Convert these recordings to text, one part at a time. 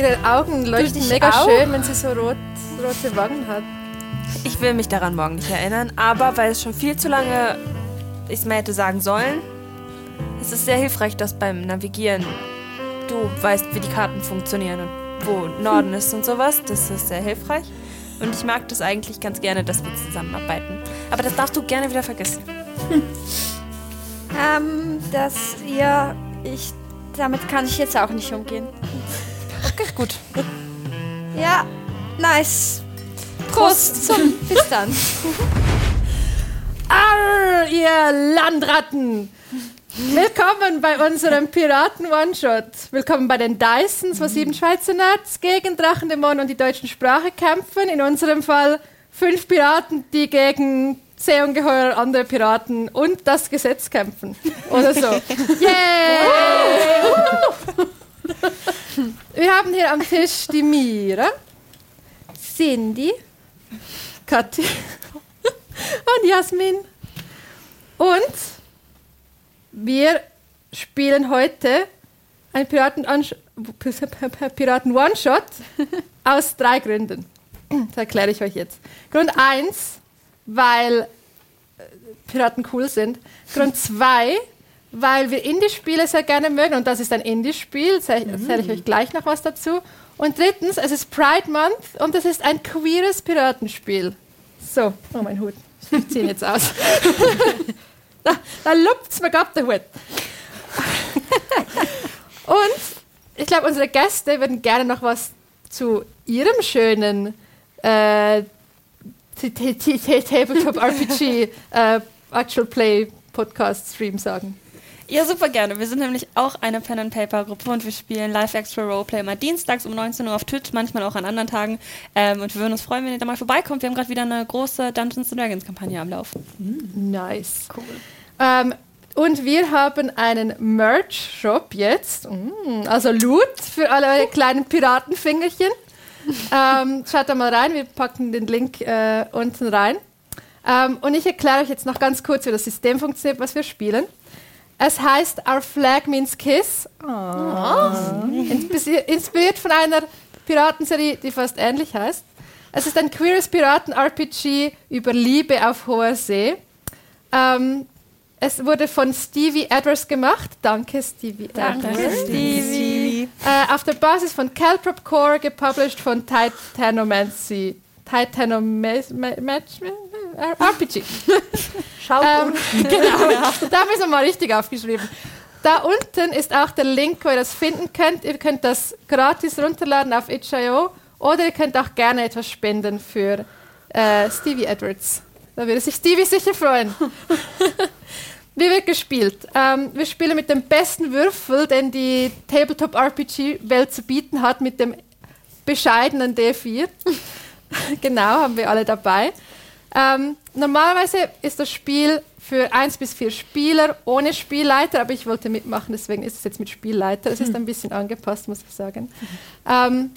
Ihre Augen leuchten mega auch? schön, wenn sie so rot, rote Wangen hat. Ich will mich daran morgen nicht erinnern, aber weil es schon viel zu lange ich es mir hätte sagen sollen, es ist sehr hilfreich, dass beim Navigieren du weißt, wie die Karten funktionieren und wo Norden ist und sowas. Das ist sehr hilfreich. Und ich mag das eigentlich ganz gerne, dass wir zusammenarbeiten. Aber das darfst du gerne wieder vergessen. ähm, das, ja, ich, damit kann ich jetzt auch nicht umgehen. Okay, gut. Ja, nice. Prost. Prost. Bis dann. Arr, ihr Landratten! Willkommen bei unserem Piraten-One-Shot. Willkommen bei den Dysons, wo sieben Schweizer Nerds gegen Drachendämonen und die deutschen Sprache kämpfen. In unserem Fall fünf Piraten, die gegen Seeungeheuer, andere Piraten und das Gesetz kämpfen. Oder so. Yay! Wir haben hier am Tisch die Mira, Cindy, Kathi und Jasmin. Und wir spielen heute ein Piraten, Piraten One-Shot aus drei Gründen. Das erkläre ich euch jetzt. Grund 1, weil Piraten cool sind. Grund 2, weil wir Indie-Spiele sehr gerne mögen und das ist ein Indie-Spiel, erzähle ich euch gleich noch was dazu. Und drittens, es ist Pride Month und es ist ein queeres Piratenspiel. So, oh mein Hut. Ich ziehe ihn jetzt aus. da da es mir ab, der Hut. Und ich glaube, unsere Gäste würden gerne noch was zu ihrem schönen äh, Tabletop RPG äh, Actual Play Podcast Stream sagen. Ja, super gerne. Wir sind nämlich auch eine Pen and Paper Gruppe und wir spielen Live Extra Roleplay immer dienstags um 19 Uhr auf Twitch, manchmal auch an anderen Tagen. Ähm, und wir würden uns freuen, wenn ihr da mal vorbeikommt. Wir haben gerade wieder eine große Dungeons Dragons Kampagne am Laufen. Nice. Cool. Ähm, und wir haben einen Merch-Shop jetzt. Mm, also Loot für alle eure kleinen Piratenfingerchen. ähm, schaut da mal rein, wir packen den Link äh, unten rein. Ähm, und ich erkläre euch jetzt noch ganz kurz, wie das System funktioniert, was wir spielen. Es heißt Our Flag Means Kiss. Oh. Inspiriert von einer Piratenserie, die fast ähnlich heißt. Es ist ein queeres Piraten-RPG über Liebe auf hoher See. Ähm, es wurde von Stevie Edwards gemacht. Danke, Stevie Danke, Edwards. Stevie. Äh, auf der Basis von Calprop Core, gepublished von Titanomancy. Titanomancy? RPG. Schaut ähm, Genau, da haben wir es nochmal richtig aufgeschrieben. Da unten ist auch der Link, wo ihr das finden könnt. Ihr könnt das gratis runterladen auf itch.io oder ihr könnt auch gerne etwas spenden für äh, Stevie Edwards. Da würde sich Stevie sicher freuen. Wie wird gespielt? Ähm, wir spielen mit dem besten Würfel, den die Tabletop-RPG-Welt zu bieten hat, mit dem bescheidenen D4. genau, haben wir alle dabei. Ähm, normalerweise ist das Spiel für eins bis vier Spieler ohne Spielleiter, aber ich wollte mitmachen, deswegen ist es jetzt mit Spielleiter. Es ist ein bisschen angepasst, muss ich sagen. Ähm,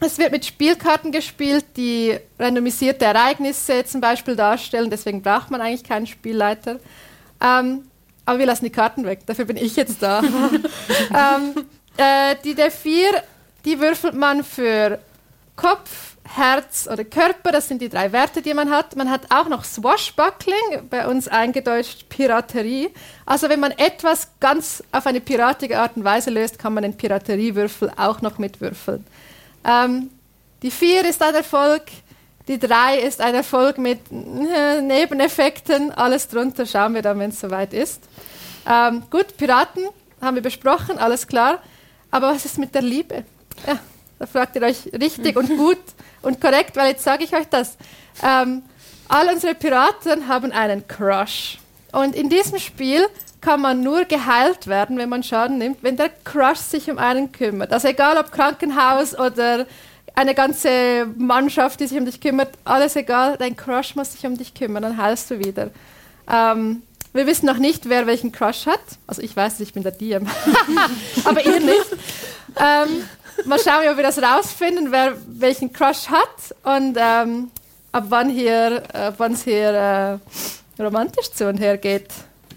es wird mit Spielkarten gespielt, die randomisierte Ereignisse zum Beispiel darstellen, deswegen braucht man eigentlich keinen Spielleiter. Ähm, aber wir lassen die Karten weg, dafür bin ich jetzt da. ähm, äh, die D4, die würfelt man für Kopf, Herz oder Körper, das sind die drei Werte, die man hat. Man hat auch noch Swashbuckling, bei uns eingedeutscht Piraterie. Also wenn man etwas ganz auf eine piratige Art und Weise löst, kann man den Pirateriewürfel auch noch mitwürfeln. Ähm, die vier ist ein Erfolg, die drei ist ein Erfolg mit äh, Nebeneffekten. Alles drunter schauen wir dann, wenn es soweit ist. Ähm, gut, Piraten haben wir besprochen, alles klar. Aber was ist mit der Liebe? Ja, da fragt ihr euch richtig und gut und korrekt, weil jetzt sage ich euch das. Ähm, all unsere Piraten haben einen Crush. Und in diesem Spiel kann man nur geheilt werden, wenn man Schaden nimmt, wenn der Crush sich um einen kümmert. Also egal ob Krankenhaus oder eine ganze Mannschaft, die sich um dich kümmert, alles egal, dein Crush muss sich um dich kümmern, dann heilst du wieder. Ähm, wir wissen noch nicht, wer welchen Crush hat. Also ich weiß, ich bin der DM. Aber ihr nicht. Ähm, mal schauen, ob wir das rausfinden, wer welchen Crush hat und ähm, ab wann hier, äh, wann es hier äh, romantisch zu und her geht.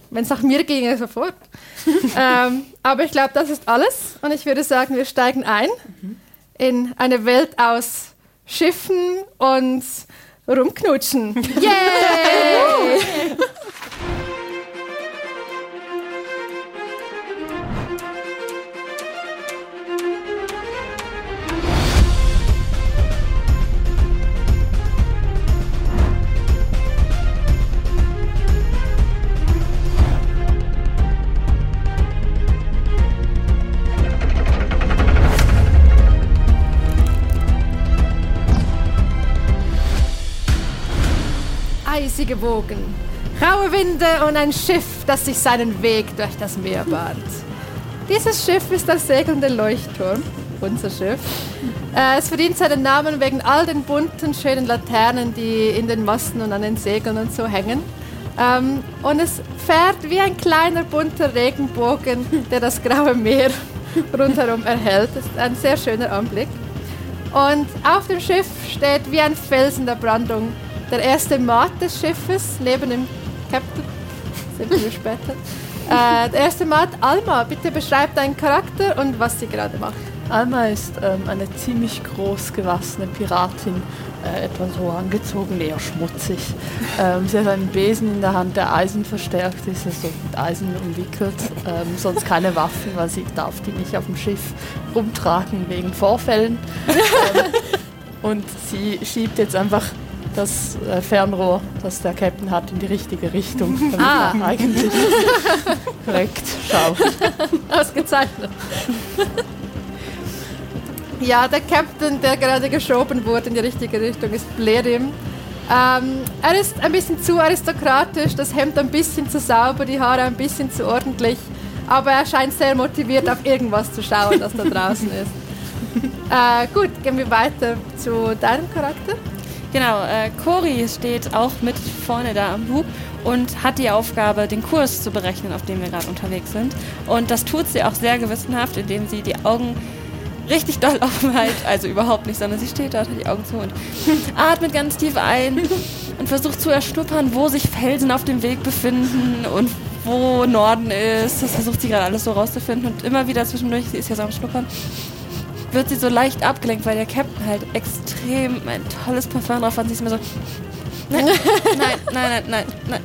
Wenn es nach mir ginge, sofort. ähm, aber ich glaube, das ist alles und ich würde sagen, wir steigen ein. Mhm. in eine Welt aus Schiffen und rumknutschen. Yay! Eisige Wogen, raue Winde und ein Schiff, das sich seinen Weg durch das Meer bahnt. Dieses Schiff ist der segelnde Leuchtturm, unser Schiff. Äh, es verdient seinen Namen wegen all den bunten, schönen Laternen, die in den Masten und an den Segeln und so hängen. Ähm, und es fährt wie ein kleiner bunter Regenbogen, der das graue Meer rundherum erhält. Das ist ein sehr schöner Anblick. Und auf dem Schiff steht wie ein Felsen der Brandung der erste Mat des Schiffes, neben dem Captain. Sehen wir später. Äh, der erste Mat, Alma, bitte beschreib deinen Charakter und was sie gerade macht. Alma ist ähm, eine ziemlich groß gewachsene Piratin, äh, etwa so angezogen, eher schmutzig. Ähm, sie hat einen Besen in der Hand, der Eisen verstärkt ist, also mit Eisen umwickelt. Ähm, sonst keine Waffen, weil sie darf die nicht auf dem Schiff rumtragen wegen Vorfällen. Ähm, und sie schiebt jetzt einfach das äh, Fernrohr, das der Captain hat, in die richtige Richtung, damit Ah. er eigentlich korrekt schaut. Ausgezeichnet. ja, der Captain, der gerade geschoben wurde in die richtige Richtung, ist Blerim. Ähm, er ist ein bisschen zu aristokratisch, das Hemd ein bisschen zu sauber, die Haare ein bisschen zu ordentlich, aber er scheint sehr motiviert auf irgendwas zu schauen, das da draußen ist. Äh, gut, gehen wir weiter zu deinem Charakter. Genau, äh, Cori steht auch mit vorne da am Bug und hat die Aufgabe, den Kurs zu berechnen, auf dem wir gerade unterwegs sind. Und das tut sie auch sehr gewissenhaft, indem sie die Augen richtig doll offen hält. Also überhaupt nicht, sondern sie steht da, hat die Augen zu und atmet ganz tief ein und versucht zu erschnuppern, wo sich Felsen auf dem Weg befinden und wo Norden ist. Das versucht sie gerade alles so rauszufinden und immer wieder zwischendurch, sie ist ja so am Schnuppern, wird sie so leicht abgelenkt, weil der Captain halt extrem ein tolles Parfum drauf hat. Und sie ist immer so, nein, nein, nein, nein, nein, nein.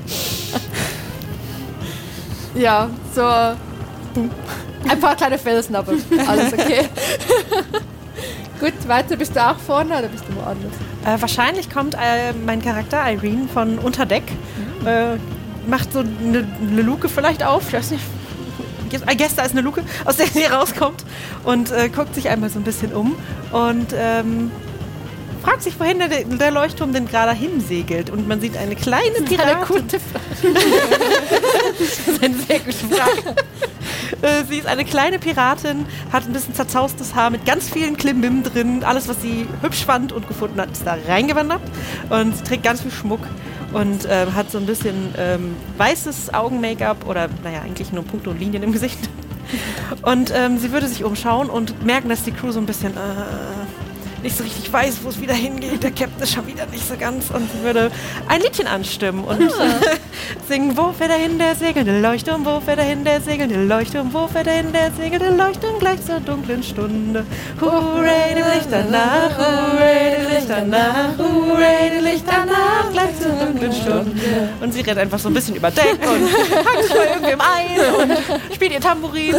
Ja, so ein paar kleine Felsen, aber alles okay. Gut, weiter bist du auch vorne oder bist du woanders? Äh, wahrscheinlich kommt äh, mein Charakter Irene von Unterdeck. Äh, macht so eine ne Luke vielleicht auf. Ich weiß nicht. I guess da ist eine Luke, aus der sie rauskommt. Und äh, guckt sich einmal so ein bisschen um. Und ähm, fragt sich, wohin der, der Leuchtturm denn gerade hinsegelt. Und man sieht eine kleine Piratin. Eine gute Frage. Das ist eine sehr gute Frage. Äh, sie ist eine kleine Piratin, hat ein bisschen zerzaustes Haar mit ganz vielen Klimbim drin. Alles, was sie hübsch fand und gefunden hat, ist da reingewandert. Und sie trägt ganz viel Schmuck und ähm, hat so ein bisschen ähm, weißes Augen-Make-up oder, naja, eigentlich nur Punkte und Linien im Gesicht. Und ähm, sie würde sich umschauen und merken, dass die Crew so ein bisschen äh, nicht so richtig weiß, wo es wieder hingeht. Der Captain ist schon wieder nicht so ganz. Und würde ein Liedchen anstimmen und singen, wo fährt er hin, der segelnde Leuchtturm, wo fährt er hin, der segelnde Leuchtturm, wo fährt er hin, der segelnde Leuchtturm, gleich zur dunklen Stunde. Hurray, dem Licht danach, hurray, dem Licht danach, hurray, dem Licht danach, gleich zur dunklen Stunde. Und sie rennt einfach so ein bisschen über Deck und sich bei irgendwem ein und spielt ihr Tambourin.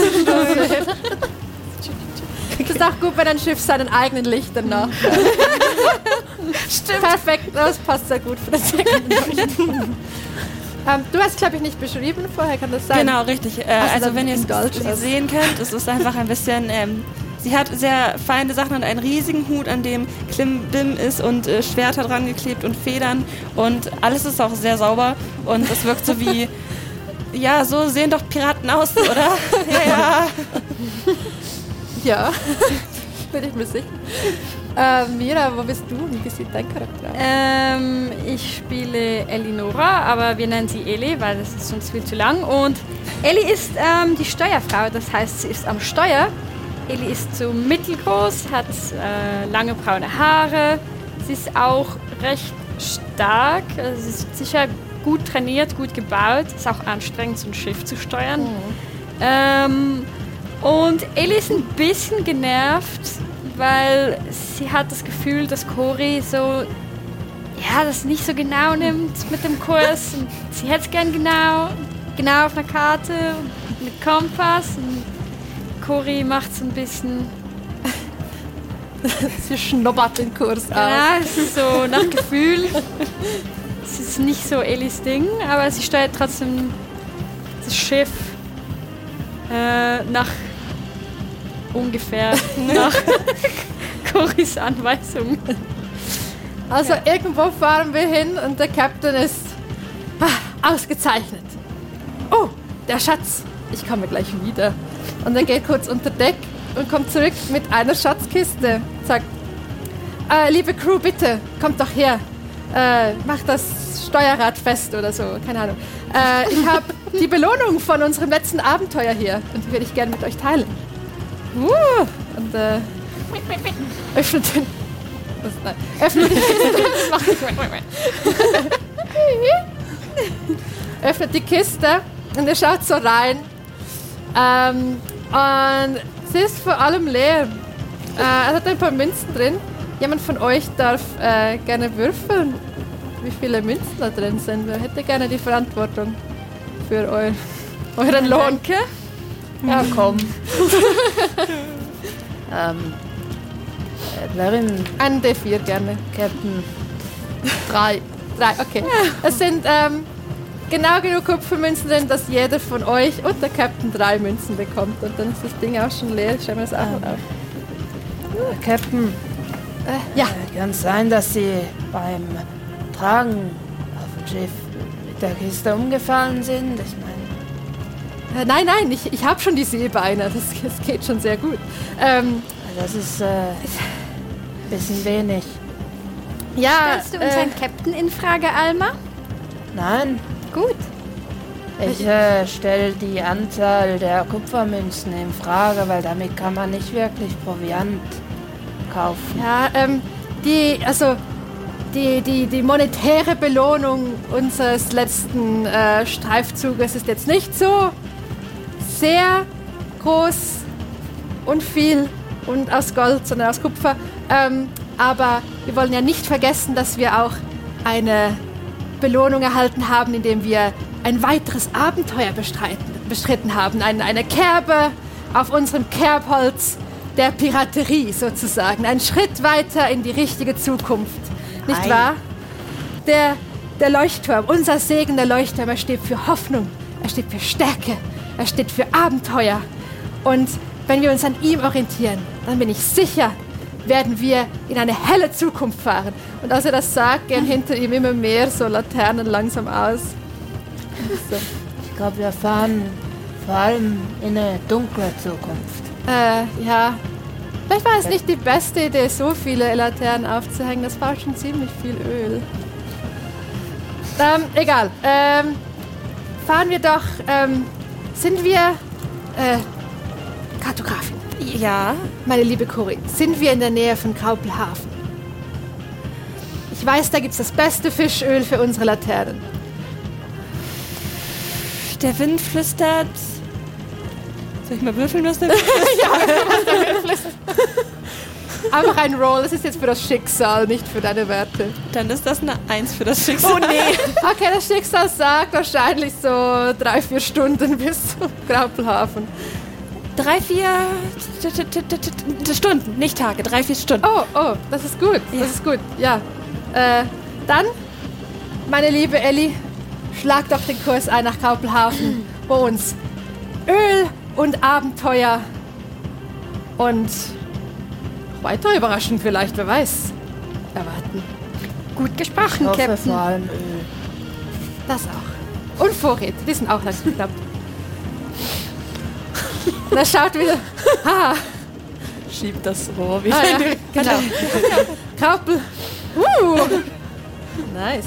Es ist auch gut, wenn ein Schiff seinen eigenen Lichtern nach. Stimmt. Perfekt, das passt sehr gut für das Second ähm, Du hast, glaube ich, nicht beschrieben vorher, kann das sein? Genau, richtig. Äh, also dann wenn ihr es sehen könnt, es ist einfach ein bisschen... Ähm, sie hat sehr feine Sachen und einen riesigen Hut, an dem Klimbim ist und äh, Schwerter dran geklebt und Federn. Und alles ist auch sehr sauber und es wirkt so wie... Ja, so sehen doch Piraten aus, oder? ja, ja. Ja, bin ich mir sicher. Äh, Mira, wo bist du? Wie sieht dein Charakter aus? Ähm, ich spiele Elinora, aber wir nennen sie Eli, weil das ist sonst viel zu lang. Und Eli ist ähm, die Steuerfrau, das heißt, sie ist am Steuer. Eli ist so mittelgroß, hat äh, lange braune Haare. Sie ist auch recht stark, also sie ist sicher gut trainiert, gut gebaut. Ist auch anstrengend, so ein Schiff zu steuern. Ähm, und Ellie ist ein bisschen genervt, weil sie hat das Gefühl, dass Cori so, ja, das nicht so genau nimmt mit dem Kurs. Und sie hätte es gern genau, genau auf einer Karte und mit Kompass. Und Cori macht so ein bisschen, Sie schnobbert den Kurs aus. ja, es ist so nach Gefühl. Es ist nicht so Elis Ding, aber sie steuert trotzdem das Schiff äh, nach ungefähr nach Coris Anweisung. Also irgendwo fahren wir hin und der Captain ist ah, ausgezeichnet. Oh, der Schatz. Ich komme gleich wieder. Und er geht kurz unter Deck und kommt zurück mit einer Schatzkiste. Sagt, äh, liebe Crew, bitte, kommt doch her. Äh, macht das Steuerrad fest oder so, keine Ahnung. Äh, ich habe die Belohnung von unserem letzten Abenteuer hier und die würde ich gerne mit euch teilen. Uh, und äh, öffnet den. Was, nein, öffnet nicht. öffnet die Kiste und er schaut so rein. Ähm, und sie ist vor allem leer. Äh, es hat ein paar Münzen drin. Jemand von euch darf äh, gerne würfeln, wie viele Münzen da drin sind. Wer hätte gerne die Verantwortung für eu euren Lohn? Ja, komm. ähm, Adlerin, Einen D4 gerne. Captain. Drei. Drei, okay. Es sind ähm, genau genug Kupfermünzen drin, dass jeder von euch und der Captain drei Münzen bekommt. Und dann ist das Ding auch schon leer. Schreiben wir das auch mal auf. Äh, Captain, Äh, ja, äh, kann es sein, dass Sie beim Tragen auf dem Schiff mit der Kiste umgefallen sind? Ich meine, äh, nein, nein, ich, ich habe schon die Seebeine. Das, das geht schon sehr gut. Ähm, das ist äh, ein bisschen wenig. ja, Stellst du unseren äh, Captain in Frage, Alma? Nein, Gut. ich äh, stelle die Anzahl der Kupfermünzen in Frage, weil damit kann man nicht wirklich Proviant kaufen. Ja, ähm, die, also die, die, die monetäre Belohnung unseres letzten äh, Streifzuges ist jetzt nicht so sehr groß und viel und aus Gold, sondern aus Kupfer. Ähm, aber wir wollen ja nicht vergessen, dass wir auch eine Belohnung erhalten haben, indem wir ein weiteres Abenteuer bestreiten, bestritten haben. Ein, eine Kerbe auf unserem Kerbholz der Piraterie sozusagen. Ein Schritt weiter in die richtige Zukunft. Nicht Ei. wahr? Der, der Leuchtturm, unser Segen der Leuchtturm, er steht für Hoffnung, er steht für Stärke, er steht für Abenteuer. Und wenn wir uns an ihm orientieren, dann bin ich sicher, werden wir in eine helle Zukunft fahren. Und als er das sagt, gehen hinter ihm immer mehr so Laternen langsam aus. So. Ich glaube, wir fahren vor allem in eine dunkle Zukunft. Äh, ja. Vielleicht war es nicht die beste Idee, so viele Laternen aufzuhängen. Das war schon ziemlich viel Öl. Ähm, egal. Ähm, fahren wir doch. Ähm, sind wir. Äh, Kartografin. Ja, Meine liebe Cori, sind wir in der Nähe von Graupelhafen? Ich weiß, da gibt's das beste Fischöl für unsere Laternen. Der Wind flüstert. Soll ich mal würfeln, was der Einfach ein Roll, das ist jetzt für das Schicksal, nicht für deine Werte. Dann ist das eine Eins für das Schicksal. Oh nee. Okay, das Schicksal sagt wahrscheinlich so drei, vier Stunden bis zum Graupelhafen. Drei, vier Stunden, nicht Tage, drei, vier Stunden. Oh, oh, das ist gut, das ist gut, ja. Äh, dann, meine liebe Ellie, schlag doch den Kurs ein nach Graupelhafen, wo uns Öl und Abenteuer und weiter überraschend vielleicht, wer weiß, erwarten. Gut gesprochen, Captain. vor allem Öl. Das auch. Und Vorräte, die sind auch langsam geklappt. Er schaut wieder. Ah, Schiebt das Rohr wieder ah ja, genau. Kappel. Uh. Nice.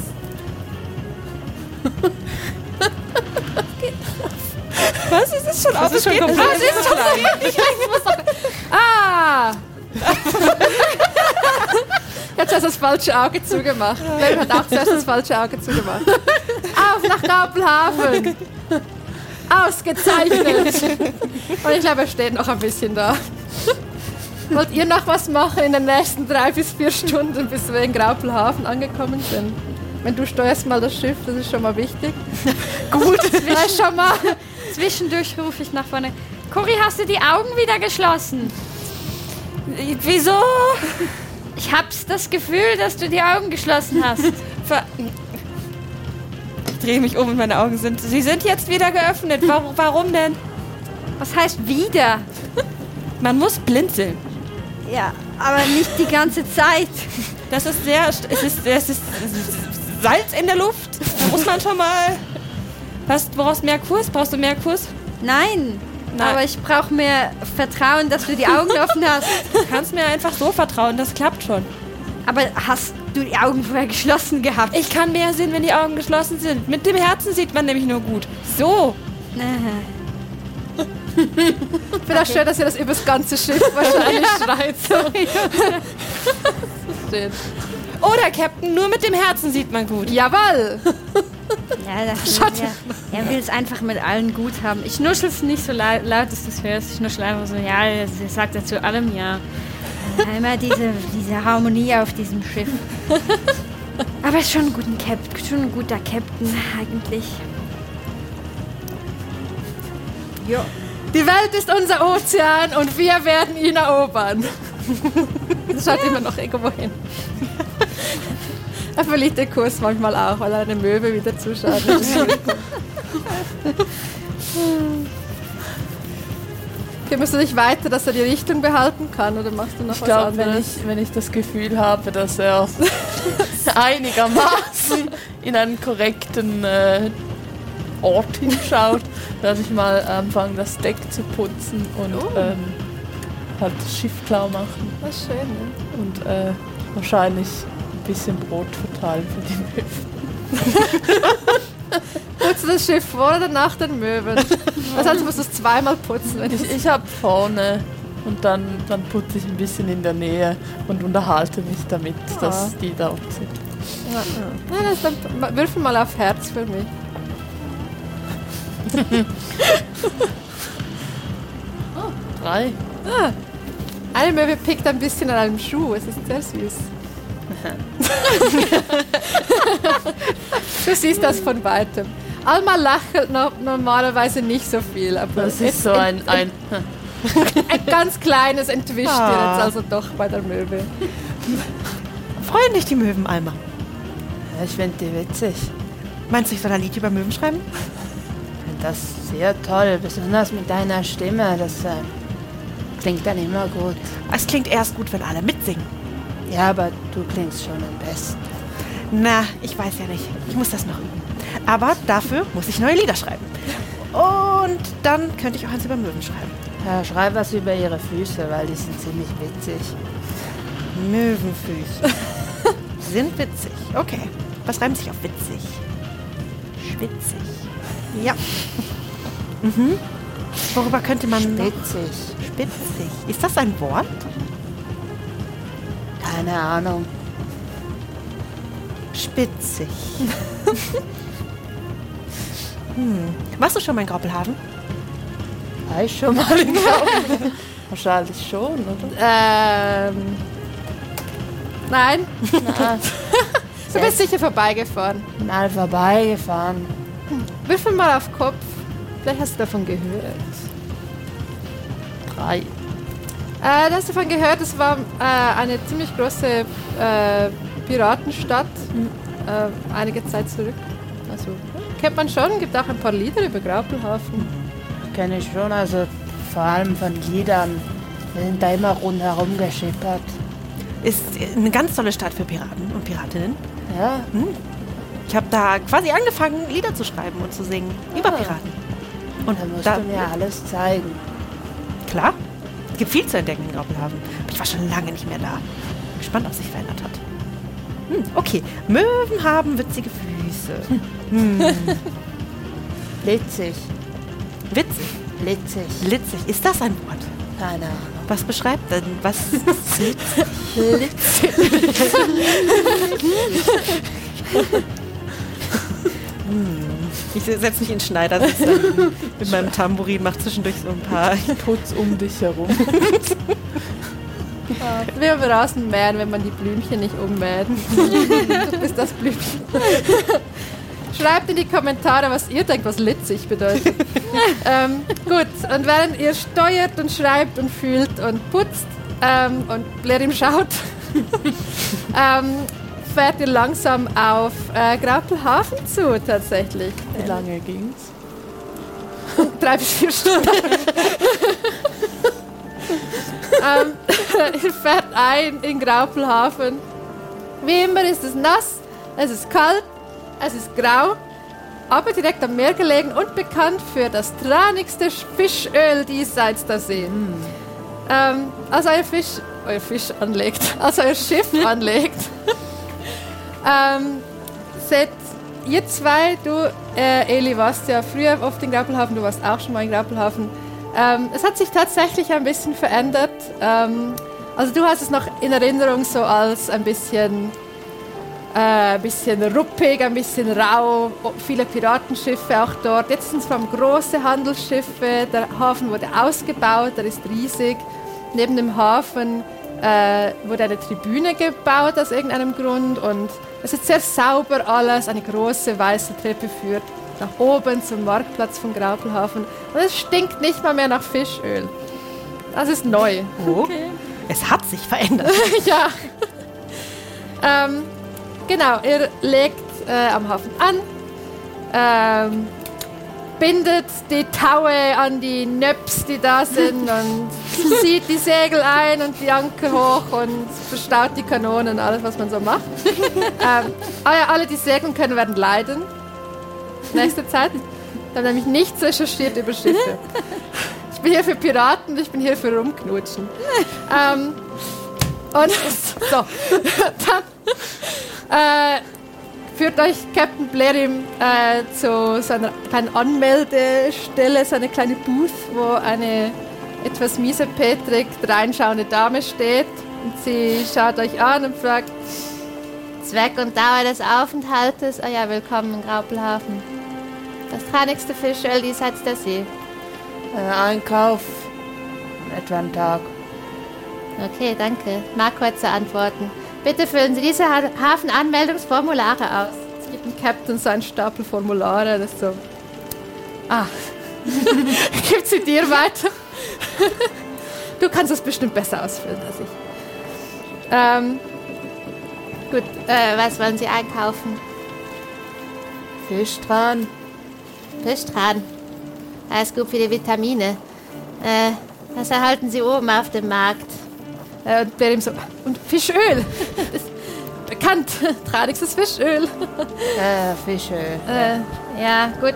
Was? Ist es schon Das ist schon komplett. Ah, das ist schon so doch. Ah! Jetzt hast du das falsche Auge zugemacht. Wer hat auch zuerst das falsche Auge zugemacht? Auf nach Graupelhafen! Ausgezeichnet! Und ich glaube, er steht noch ein bisschen da. Wollt ihr noch was machen in den nächsten drei bis vier Stunden, bis wir in Graupelhafen angekommen sind? Wenn du steuerst mal das Schiff, das ist schon mal wichtig. Gut. Ja, schon mal. Zwischendurch rufe ich nach vorne. Cory, hast du die Augen wieder geschlossen? Wieso? Ich hab's das Gefühl, dass du die Augen geschlossen hast. Ver ich drehe mich um und meine Augen sind. Sie sind jetzt wieder geöffnet. Warum, warum denn? Was heißt wieder? Man muss blinzeln. Ja, aber nicht die ganze Zeit. Das ist sehr. Es ist, es ist Salz in der Luft. Da muss man schon mal. Was, du brauchst mehr Kurs? Brauchst du mehr Kurs? Nein. Nein. Aber ich brauche mehr Vertrauen, dass du die Augen offen hast. Du kannst mir einfach so vertrauen, das klappt schon. Aber hast du die Augen vorher geschlossen gehabt? Ich kann mehr sehen, wenn die Augen geschlossen sind. Mit dem Herzen sieht man nämlich nur gut. So. Ich finde auch schön, dass ihr das übers ganze Schiff wahrscheinlich schreit. Oder Captain, nur mit dem Herzen sieht man gut. Jawoll! Ja, das will er, er will es einfach mit allen gut haben. Ich nuschel es nicht so laut, laut dass du es hörst. Ich nuschel einfach so, ja, er sagt ja zu allem ja. Ja, Immer diese, diese Harmonie auf diesem Schiff. Aber ist schon ein, guten Cap schon ein guter Captain eigentlich. Ja. Die Welt ist unser Ozean und wir werden ihn erobern. Das schaut immer noch irgendwo hin. Er verliert den Kurs manchmal auch, weil er eine Möwe wieder zuschaut. Kümmerst du dich weiter, dass er die Richtung behalten kann oder machst du noch Ich was glaube, wenn anderes? ich, wenn ich das Gefühl habe, dass er einigermaßen in einen korrekten äh, Ort hinschaut, dass ich mal anfangen, das Deck zu putzen und Oh. ähm, halt das Schiff klar machen Was schön. Ne? und äh, wahrscheinlich ein bisschen Brot verteilen für die Möwen. Putzt du das Schiff vor oder nach den Möwen? Das heißt, du musst es zweimal putzen. Ich, ich, habe vorne und dann, dann putze ich ein bisschen in der Nähe und unterhalte mich damit, Ah. dass die dort sind. Nein, das dann würfel mal auf Herz für mich. Drei. Eine Möwe pickt ein bisschen an einem Schuh. Es ist sehr süß. du siehst das von weitem. Alma no normalerweise nicht so viel, aber Das ist so ein, ein ein ganz kleines entwischt Ah. jetzt also doch bei der Möwe. Freuen dich die Möwen, Alma. Ich finde die witzig. Meinst du, ich soll ein Lied über Möwen schreiben? Ich finde das sehr toll, besonders mit deiner Stimme. Das äh, klingt dann immer gut. Es klingt erst gut, wenn alle mitsingen. Ja, aber du klingst schon am besten. Na, ich weiß ja nicht. Ich muss das noch üben. Aber dafür muss ich neue Lieder schreiben. Und dann könnte ich auch eins über Möwen schreiben. Ja, schreib was über ihre Füße, weil die sind ziemlich witzig. Möwenfüße. Sind witzig. Okay. Was reimt sich auf witzig? Schwitzig. Ja. Mhm. Worüber könnte man noch? Witzig. Spitzig. Ist das ein Wort? Keine Ahnung. Spitzig. hm. Warst du schon mal in Graupelhafen? War ich schon mal in Graupelhafen? wahrscheinlich schon, oder? Ähm. Nein, Na, du bist sicher vorbeigefahren. mal vorbeigefahren. Würfel mal auf Kopf. Vielleicht hast du davon gehört. Drei. Äh, du hast davon gehört, es war äh, eine ziemlich große äh, Piratenstadt äh, einige Zeit zurück. Also kennt man schon, gibt auch ein paar Lieder über Graupelhafen. Kenne ich schon, also vor allem von Liedern. Wir sind da immer rundherum geschippert. Ist eine ganz tolle Stadt für Piraten und Piratinnen. Ja, Ich habe da quasi angefangen, Lieder zu schreiben und zu singen über Ah. Piraten. Und da musst da, du mir alles zeigen. klar, es gibt viel zu entdecken in Graupelhafen. Aber ich war schon lange nicht mehr da. Gespannt, ob sich verändert hat. Hm, okay, Möwen haben witzige Füße. Blitzig, Witzig, blitzig. blitzig. Ist das ein Wort? Keine Ahnung. Was beschreibt denn was? Ich setze mich in Schneidersitz ähm, mit meinem Tambourin, mache zwischendurch so ein paar. Putz um dich herum. Wie beim Rasenmähen, wenn man die Blümchen nicht ummäht. du bist das Blümchen. Schreibt in die Kommentare, was ihr denkt, was litzig bedeutet. ähm, gut, und während ihr steuert und schreibt und fühlt und putzt ähm, und Blerim schaut, ähm, fährt ihr langsam auf äh, Graupelhafen zu, tatsächlich. Wie lange ging's? Drei bis vier Stunden. ähm, ihr fährt ein in Graupelhafen. Wie immer ist es nass, es ist kalt, es ist grau, aber direkt am Meer gelegen und bekannt für das tranigste Fischöl diesseits der See. Ähm, als euer Fisch, euer Fisch anlegt, als euer Schiff anlegt, ähm, seht ihr zwei, du, äh, Eli, warst ja früher oft in Grappelhafen, du warst auch schon mal in Grappelhafen. Ähm, es hat sich tatsächlich ein bisschen verändert. Ähm, also du hast es noch in Erinnerung so als ein bisschen, äh, bisschen ruppig, ein bisschen rau, viele Piratenschiffe auch dort. Jetzt sind es vor allem große Handelsschiffe, der Hafen wurde ausgebaut, der ist riesig. Neben dem Hafen äh, wurde eine Tribüne gebaut aus irgendeinem Grund und es ist sehr sauber alles. Eine große weiße Treppe führt nach oben zum Marktplatz von Graupelhafen und es stinkt nicht mal mehr nach Fischöl. Das ist neu. Oh. Es hat sich verändert. ja. ähm, genau, ihr legt äh, am Hafen an, ähm, bindet die Taue an die Nöps, die da sind und zieht die Segel ein und die Anker hoch und verstaut die Kanonen, alles was man so macht. ähm, alle, die segeln können, werden leiden. Nächste Zeit. Ich habe nämlich nichts recherchiert über Schiffe. Ich bin hier für Piraten und ich bin hier für Rumknutschen. Ähm, und so, dann äh, führt euch Captain Blerim äh, zu so einer kleinen Anmeldestelle, so eine kleine Booth, wo eine etwas miesepetrig reinschauende Dame steht. Und sie schaut euch an und fragt, Zweck und Dauer des Aufenthaltes, oh ja, willkommen in Graupelhafen. Das traurigste Fischöl diesseits der See. Äh, Einkauf. Etwa einen Tag. Okay, danke. Mag kurze Antworten. Bitte füllen Sie diese ha Hafenanmeldungsformulare aus. Es gibt dem Captain so einen Stapel Formulare, das ist so. Ah. gibt sie dir weiter? du kannst es bestimmt besser ausfüllen als ich. Ähm, gut, äh, was wollen Sie einkaufen? Fisch dran. Fischtran. Alles gut für die Vitamine. Äh, das erhalten Sie oben auf dem Markt. Äh, und Berim so, und Fischöl. Ist bekannt. Tradigstes Fischöl. Äh, Fische. Äh, ja, gut.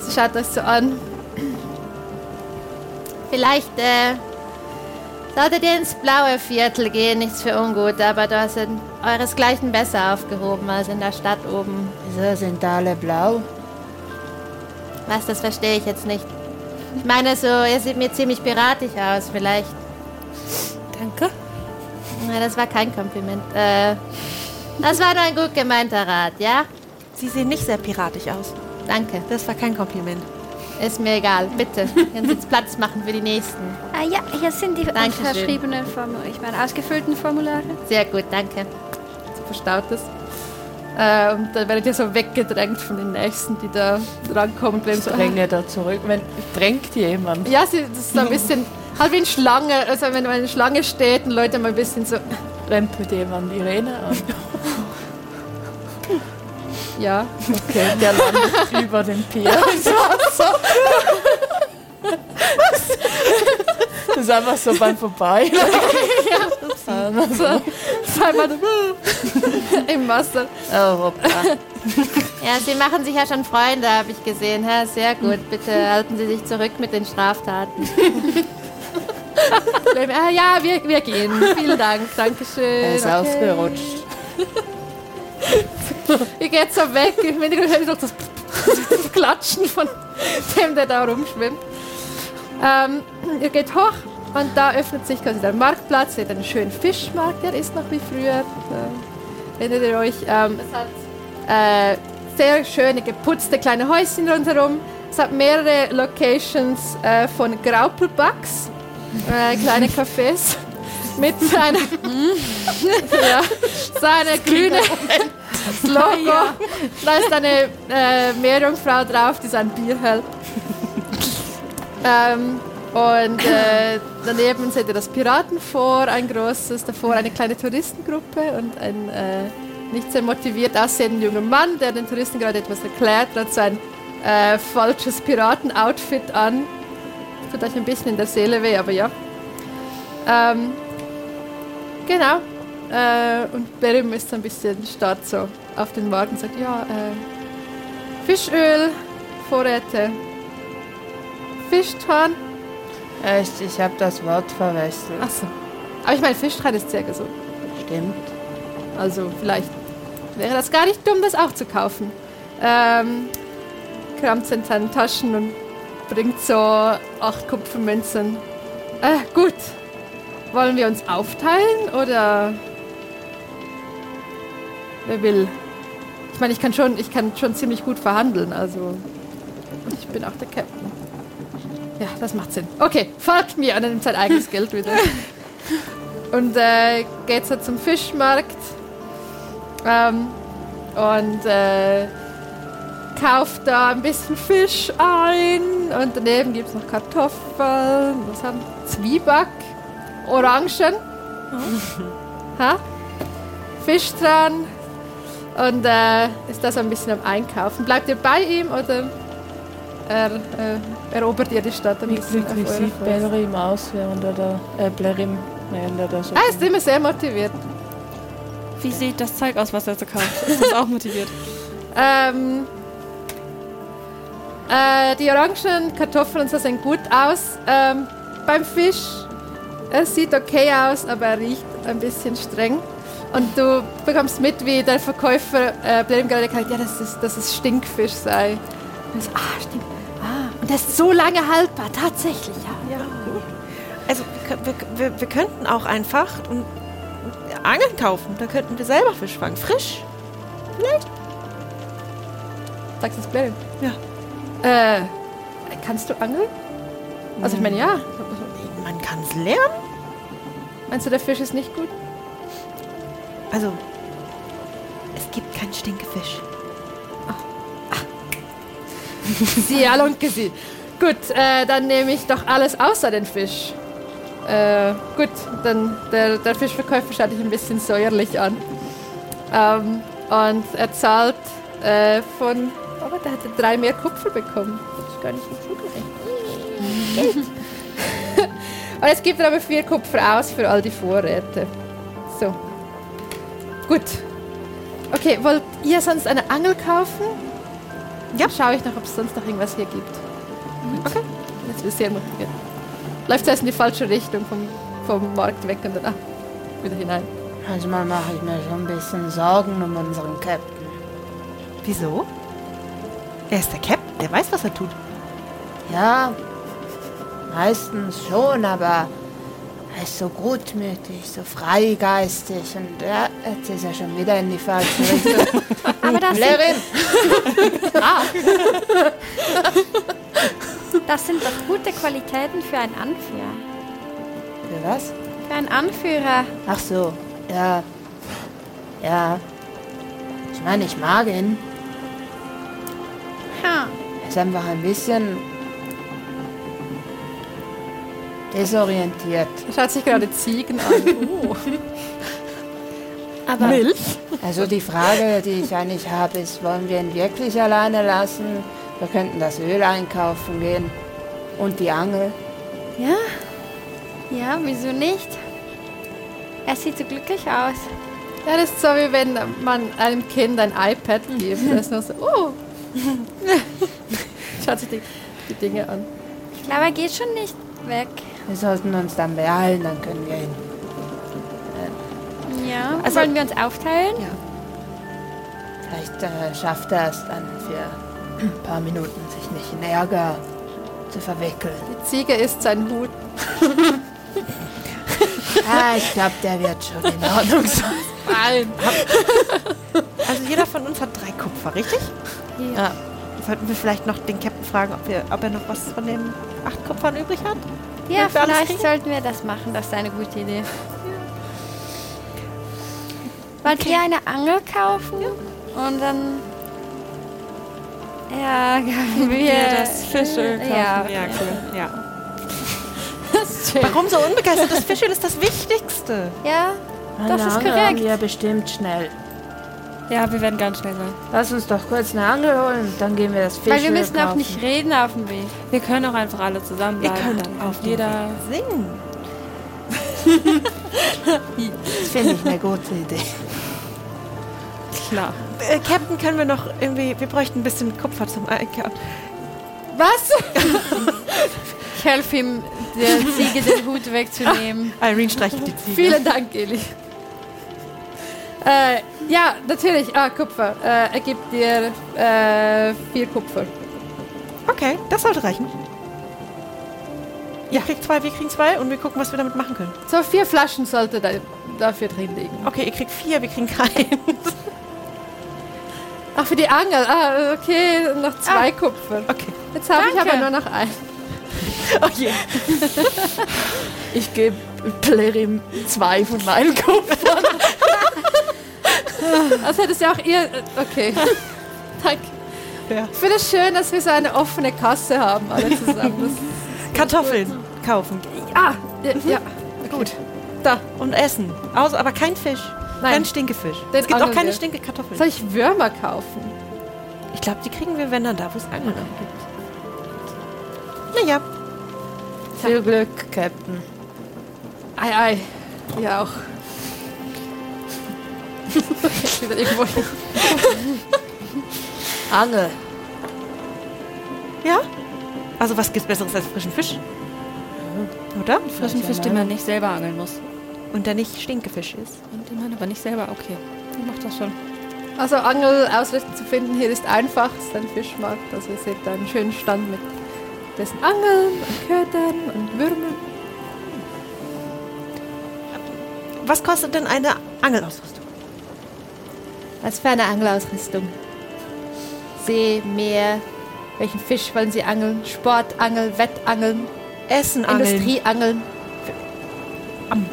Sie schaut euch so an. Vielleicht, äh, solltet ihr ins blaue Viertel gehen, nichts für ungut, aber da sind euresgleichen besser aufgehoben als in der Stadt oben. Wieso sind alle blau? Was, das verstehe ich jetzt nicht. Ich meine so, ihr seht mir ziemlich piratisch aus, vielleicht. Danke. Na, das war kein Kompliment. Äh, das war nur ein gut gemeinter Rat, ja? Sie sehen nicht sehr piratisch aus. Danke. Das war kein Kompliment. Ist mir egal. Bitte. Können Sie jetzt Platz machen für die nächsten. Ah ja, hier sind die Dankeschön. unterschriebenen Formulare, ich meine ausgefüllten Formulare. Sehr gut, danke. Sie verstaut es. Äh, und dann werdet ihr so weggedrängt von den Nächsten, die da rankommen. Und werden so, Dränge da zurück. Wenn drängt jemand. ja, sie, das ist so ein bisschen, halt wie eine Schlange. Also wenn eine Schlange steht und Leute mal ein bisschen so, Rempelt jemand Irene an. ja. Okay, der landet über dem Pier. Das ist einfach so beim Vorbei. So, zweimal im Wasser. Oh, hoppla. Ja, Sie machen sich ja schon Freunde, habe ich gesehen. Ja, sehr gut. Bitte halten Sie sich zurück mit den Straftaten. Ah, ja, wir, wir gehen. Vielen Dank. Dankeschön. Er ist Okay. ausgerutscht. Ihr geht so weg. Hintergrund höre ich noch das Klatschen von dem, der da rumschwimmt. Ähm, ihr geht hoch und da öffnet sich quasi der Marktplatz. Ihr seht einen schönen Fischmarkt, der ist noch wie früher. Da erinnert ihr euch. Ähm, es hat äh, sehr schöne geputzte kleine Häuschen rundherum. Es hat mehrere Locations äh, von Graupelbugs, äh, kleine Cafés. mit seiner, ja, seiner grüne Logo. Da ist eine äh, Meerjungfrau drauf, die sein Bier hält. ähm, und äh, daneben seht ihr das Piratenfort, ein großes, davor eine kleine Touristengruppe und ein äh, nicht sehr motiviert aussehender junger Mann, der den Touristen gerade etwas erklärt, hat sein äh, falsches Piraten-Outfit an. Tut euch ein bisschen in der Seele weh, aber ja. Ähm, genau. Äh, und Berim ist so ein bisschen starrt so auf den Markt und sagt, ja, äh, Fischöl, Vorräte, Fischtran. Echt, ich habe das Wort verwechselt. Achso. Aber ich meine, Fischtran ist sehr gesund. Stimmt. Also vielleicht wäre das gar nicht dumm, das auch zu kaufen. Ähm, kramt in seinen Taschen und bringt so acht Kupfermünzen. Äh, gut. Wollen wir uns aufteilen oder wer will? Ich meine, ich kann schon, ich kann schon ziemlich gut verhandeln, also und ich bin auch der Captain. Ja, das macht Sinn. Okay, folgt mir und er nimmt sein eigenes Geld wieder. Und äh, geht so zum Fischmarkt ähm, und äh, kauft da ein bisschen Fisch ein und daneben gibt es noch Kartoffeln, was haben wir? Zwieback, Orangen, ha? Fisch dran und äh, ist da so ein bisschen am Einkaufen. Bleibt ihr bei ihm oder er, äh, erobert ihr die Stadt ein Wie, bisschen? wie, sieht? Bellerim aus, während er da, äh, Blerim, während er da so... Er ist immer sehr motiviert. Wie sieht das Zeug aus, was er so kauft? Ist das auch motiviert? Ähm, äh, die Orangen, Kartoffeln sehen gut aus. Ähm, beim Fisch, es sieht okay aus, aber er riecht ein bisschen streng. Und du bekommst mit, wie der Verkäufer äh, bei dem gerade gesagt ja, das ist, das ist Stinkfisch sei. Und so, ah, stimmt. Ah, und der ist so lange haltbar, tatsächlich, ja. Ja. Also wir, wir, wir, könnten auch einfach und, und Angeln kaufen. Da könnten wir selber Fisch fangen. Frisch. Sagst du es? Ja. Äh, kannst du angeln? Also ich meine, ja. Man kann es lernen. Meinst du, der Fisch ist nicht gut? Also, es gibt keinen Stinkefisch. Sie, Alonke, sie. Gut, äh, dann nehme ich doch alles außer den Fisch. Äh, gut, dann der, der Fischverkäufer schaut dich ein bisschen säuerlich an. Ähm, und er zahlt äh, von. Aber der hatte drei mehr Kupfer bekommen. Das ist gar nicht so. Geld. und jetzt gibt er aber vier Kupfer aus für all die Vorräte. So. Gut. Okay, wollt ihr sonst eine Angel kaufen? Ja. Schaue ich noch, ob es sonst noch irgendwas hier gibt. Okay. Jetzt wird sehr motiviert. Läuft zuerst in die falsche Richtung vom, vom Markt weg und dann ah, wieder hinein. Manchmal mache ich mir schon ein bisschen Sorgen um unseren Captain. Wieso? Er ist der Captain. Der weiß, was er tut. Ja, meistens schon, aber er ist so gutmütig, so freigeistig und ja, jetzt ist er schon wieder in die falsche Richtung. Aber das sind, Blerim! das sind doch gute Qualitäten für einen Anführer. Für was? Für einen Anführer. Ach so, ja. Ja. Ich meine, ich mag ihn. Er ist einfach ein bisschen desorientiert. Er schaut sich gerade Ziegen an. Oh. Aber Also die Frage, die ich eigentlich habe, ist, wollen wir ihn wirklich alleine lassen? Wir könnten das Öl einkaufen gehen und die Angel. ja, ja, wieso nicht? Er sieht so glücklich aus. Ja, das ist so, wie wenn man einem Kind ein iPad gibt. Das ist nur so, oh. Schaut sich die, die Dinge an. Ich glaube, er geht schon nicht weg. Wir sollten uns dann beeilen, dann können wir ihn. Ja, Also- wollen wir uns aufteilen? Vielleicht äh, schafft er es dann für ein paar Minuten, sich nicht in Ärger zu verwickeln. Die Ziege isst seinen Hut. Ah, ich glaube, der wird schon in Ordnung sein. Also jeder von uns hat drei Kupfer, richtig? Ja. Sollten wir vielleicht noch den Captain fragen, ob, wir, ob er noch was von den acht Kupfern übrig hat? Ja, vielleicht sollten wir das machen. Das ist eine gute Idee. Wollt ihr eine Angel kaufen? Und dann. Ja, wir. Wir das Fischöl kaufen. Ja. ja cool. Ja. Warum so unbegeistert? Das Fischöl ist das Wichtigste. Ja, das Eine ist Angel haben korrekt. wir bestimmt schnell. Ja, wir werden ganz schnell sein. Lass uns doch kurz eine Angel holen, dann gehen wir das Fischöl Weil wir müssen auch kaufen. nicht reden auf dem Weg. Wir können auch einfach alle zusammen Ihr bleiben. könnt dann auf jeder. Singen. Das finde ich eine gute Idee. Klar. Äh, Captain, können wir noch irgendwie. Wir bräuchten ein bisschen Kupfer zum Einkaufen. Was? ich helfe ihm, der Ziege den Hut wegzunehmen. Irene streichelt die Ziege. Vielen Dank, Eli. Äh, ja, natürlich. Ah, Kupfer. Äh, er gibt dir äh, vier Kupfer. Okay, das sollte reichen. Ihr kriegt zwei, wir kriegen zwei und wir gucken, was wir damit machen können. So vier Flaschen sollte da, dafür drin liegen. Okay, ihr kriegt vier, wir kriegen keinen. Ach, für die Angel. Ah, okay, noch zwei Kupfer. Okay. Jetzt habe ich aber nur noch einen. Oh je. Ich gebe Plerim zwei von meinen Kupfern. Also hättest ja auch ihr... Okay. Danke. Ja. Ich finde es schön, dass wir so eine offene Kasse haben, alle zusammen. Kartoffeln kaufen. Das, ah, ja, ja. Gut. Da. Und essen. Aus, aber kein Fisch. Nein. Kein Stinkefisch. Den es gibt auch keine. Stinkekartoffeln. Soll ich Würmer kaufen? Ich glaube, die kriegen wir, wenn dann da, wo es Angeln gibt. Naja. Viel Glück, Captain. Ei, ei. Ja auch. Wieder irgendwo hin. Angel. Ja? Also was gibt's Besseres als frischen Fisch? Oder? Frischen Fisch, den man nicht selber angeln muss. Und der nicht Stinkefisch ist. Und den man aber nicht selber. Okay. Ich mach das schon. Also Angelausrüstung zu finden hier ist einfach. Es ist ein Fischmarkt. Also ihr seht da einen schönen Stand mit dessen Angeln und Ködern und Würmern. Was kostet denn eine Angelausrüstung? Was für eine Angelausrüstung? See, Meer. Welchen Fisch wollen Sie angeln? Sportangel, Wettangeln, Essen angeln. Industrieangeln. Am-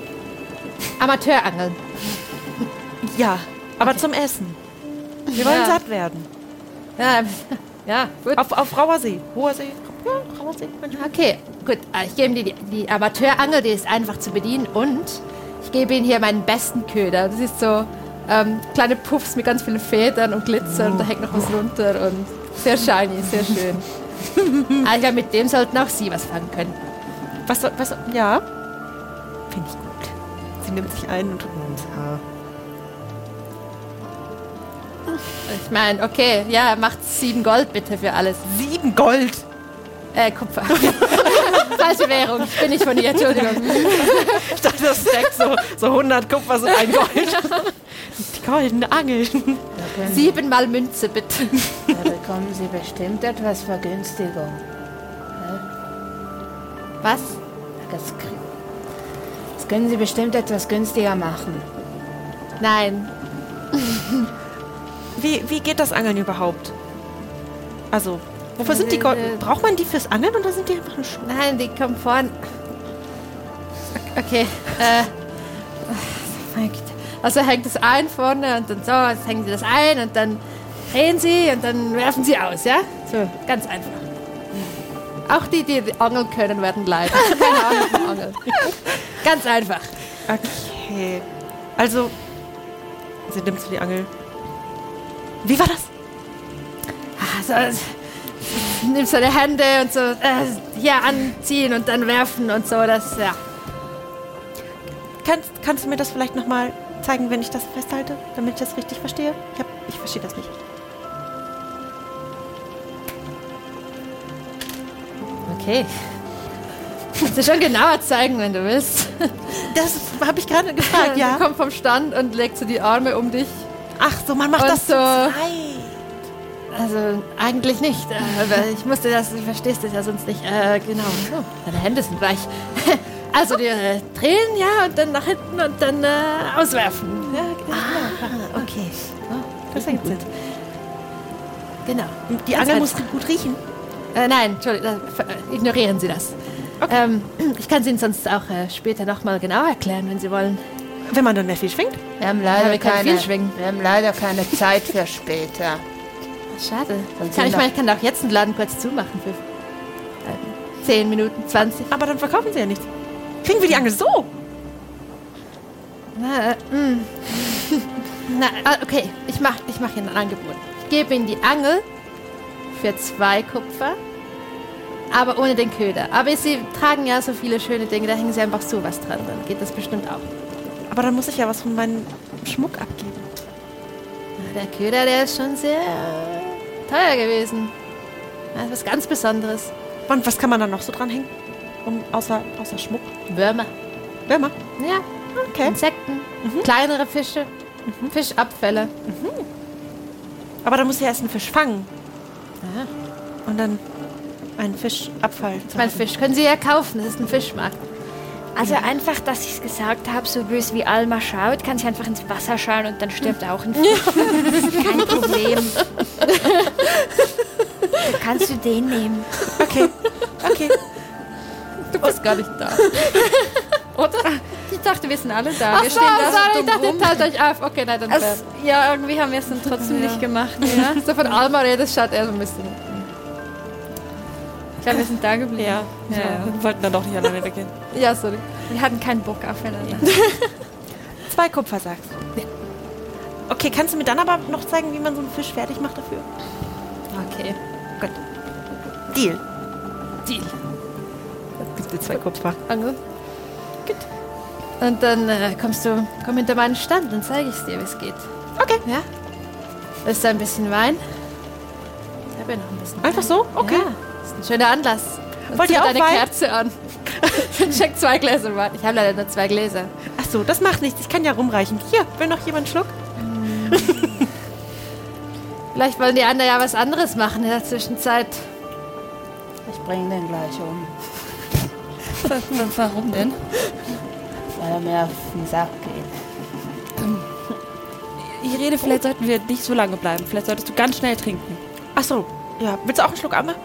Amateurangeln. Ja, aber zum Essen. Wir wollen Ja. satt werden. Ja, ja, gut. Auf, auf rauer See. Hoher See. Ja, rauer See. Okay, gut. Ah, Ich gebe Ihnen die, die Amateurangel, die ist einfach zu bedienen und ich gebe Ihnen hier meinen besten Köder. Das ist so ähm, kleine Puffs mit ganz vielen Federn und Glitzer und da hängt noch was runter und sehr shiny, sehr schön. Ich glaube, mit dem sollten auch Sie was fangen können. Was, soll- was, soll- ja. Finde ich gut. Sie nimmt sich ein und tut mir ins Haar. Ich meine, okay, ja, macht sieben Gold bitte für alles. Sieben Gold. Äh, Kupfer. Falsche Währung, ich bin nicht von ihr, Entschuldigung. Ich dachte, das steckt so, so 100 Kupfer sind ein Gold. Goldene Angel. Da, können, Siebenmal Münze bitte. da bekommen Sie bestimmt etwas Vergünstigung. Was? Das, das können Sie bestimmt etwas günstiger machen. Nein. Wie, wie geht das Angeln überhaupt? Also, wofür sind die Gold? äh, Braucht man die fürs Angeln oder sind die einfach ein Schuh? Nein, die kommt vorn. Okay, äh. Also hängt es ein vorne und dann so, jetzt hängen sie das ein und dann drehen sie und dann werfen sie aus, ja? So, ganz einfach. Auch die, die angeln können, werden leiden. Keine Ahnung vom Angeln. Ganz einfach. Okay. Also, sie nimmt so die Angel. Wie war das? Also, nimmst deine Hände und so äh, hier anziehen und dann werfen und so, das, ja. Kannst, kannst du mir das vielleicht nochmal zeigen, wenn ich das festhalte, damit ich das richtig verstehe? Ich, hab, ich verstehe das nicht. Okay. Kannst du schon genauer zeigen, wenn du willst. Das habe ich gerade gefragt, Sie ja. kommt vom Stand und legt so die Arme um dich. Ach so, man macht Und das so-. Also eigentlich nicht, äh, aber ich musste das, du verstehst das ja sonst nicht. Äh, genau, so, deine Hände sind weich. Also die äh, drehen, ja, und dann nach hinten und dann äh, auswerfen. Ja, genau. Ah, okay. Das ergibt Sinn. genau. Die Ganz Angel muss gut riechen. Äh, nein, Entschuldigung, äh, ignorieren Sie das. Ähm, ich kann es Ihnen sonst auch äh, später nochmal genau erklären, wenn Sie wollen. Wenn man dann mehr Fisch fängt? Wir haben leider, wir keine, viel schwingen. wir haben leider keine Zeit für später. Schade. Kann ich mal, ich kann auch jetzt einen Laden kurz zumachen für äh, 10 Minuten, 20. Aber dann verkaufen sie ja nichts. Kriegen wir die Angel so? Na, mm. Na, ah, okay, ich mache ich mach Ihnen ein Angebot. Ich gebe Ihnen die Angel für zwei Kupfer, aber ohne den Köder. Aber Sie tragen ja so viele schöne Dinge, da hängen Sie einfach sowas dran, dann geht das bestimmt auch. Aber dann muss ich ja was von meinem Schmuck abgeben. Na, Der Köder, der ist schon sehr teuer gewesen. Das ist was ganz Besonderes. Und was kann man dann noch so dranhängen? Um, außer, außer Schmuck? Würmer. Würmer. Ja, Okay. Insekten, kleinere Fische, Fischabfälle. Aber dann muss ich ja erst einen Fisch fangen. Aha. Und dann einen Fischabfall. Ich meine, Fisch können Sie ja kaufen, das ist ein Fischmarkt. Also einfach, dass ich es gesagt habe, so böse wie Alma schaut, kann sie einfach ins Wasser schauen und dann stirbt auch ein Fisch. Kein Problem. Da kannst du den nehmen. Okay. Okay. Du bist gar nicht da. Oder? Ich dachte, wir sind alle da. Ach wir so, stehen da sorry, so ich dachte, rum. ihr teilt euch auf. Okay, nein, dann Es, ja, irgendwie haben wir es dann trotzdem nicht gemacht. Ja. So von Alma redest, schaut er so ein bisschen. Ich glaube, wir sind da geblieben. Ja, Ja, ja. ja. Wir wollten dann doch nicht alleine weggehen. Ja, sorry. Wir hatten keinen Bock aufeinander. Zwei Kupfer sagst du. Okay, kannst du mir dann aber noch zeigen, wie man so einen Fisch fertig macht dafür? Okay. Deal. Deal. Gibst dir zwei Kupfer. Angel. Gut. Und dann äh, kommst du, komm hinter meinen Stand, dann zeige ich es dir, wie es geht. Okay. Ja? Willst du ein bisschen Wein? Ich habe ja noch ein bisschen Einfach Wein. so? Okay. Ja, ist ein schöner Anlass. Und Wollt ihr auch eine Wein? Kerze an. Check zwei Gläser Wein. Ich habe leider nur zwei Gläser. Ach so, das macht nichts. Ich kann ja rumreichen. Hier, will noch jemand einen Schluck? Vielleicht wollen die anderen ja was anderes machen in der Zwischenzeit. Ich bring den gleich um, Warum denn? weil er mir auf den Sack geht. Ich rede, vielleicht sollten wir nicht so lange bleiben. Vielleicht solltest du ganz schnell trinken. Ach so. Ja, willst du auch einen Schluck Amma?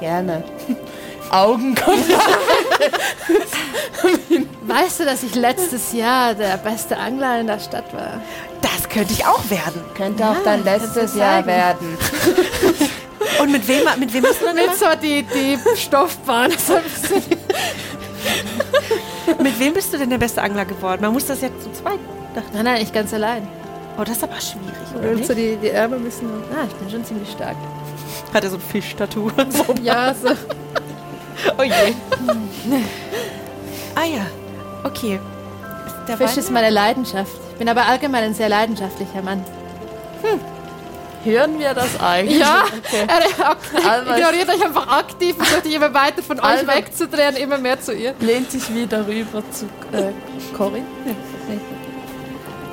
Gerne. Augenkontakt. Weißt du, dass ich letztes Jahr der beste Angler in der Stadt war? Das könnte ich auch werden. Könnte auch dein letztes Jahr werden. Und mit wem, mit wem hast du immer? Mit so die, die Stoffbahn. So ein bisschen. Wem bist du denn der beste Angler geworden? Man muss das ja zu zweit. Nein, nein, ich ganz allein. Oh, das ist aber schwierig, oder nicht? so die, die Ärmel müssen. Ah, ich bin schon ziemlich stark. Hat er so ein Fischtattoo? so. Ja, so. Oh je. ah ja. Okay. Ist der Fisch ist meine Leidenschaft. Ich bin aber allgemein ein sehr leidenschaftlicher Mann. Hören wir das eigentlich? Ja, Okay. er Alma- ignoriert euch einfach aktiv und versucht dich immer weiter von euch Alma- wegzudrehen, immer mehr zu ihr. Lehnt sich wieder rüber zu äh, Corinne.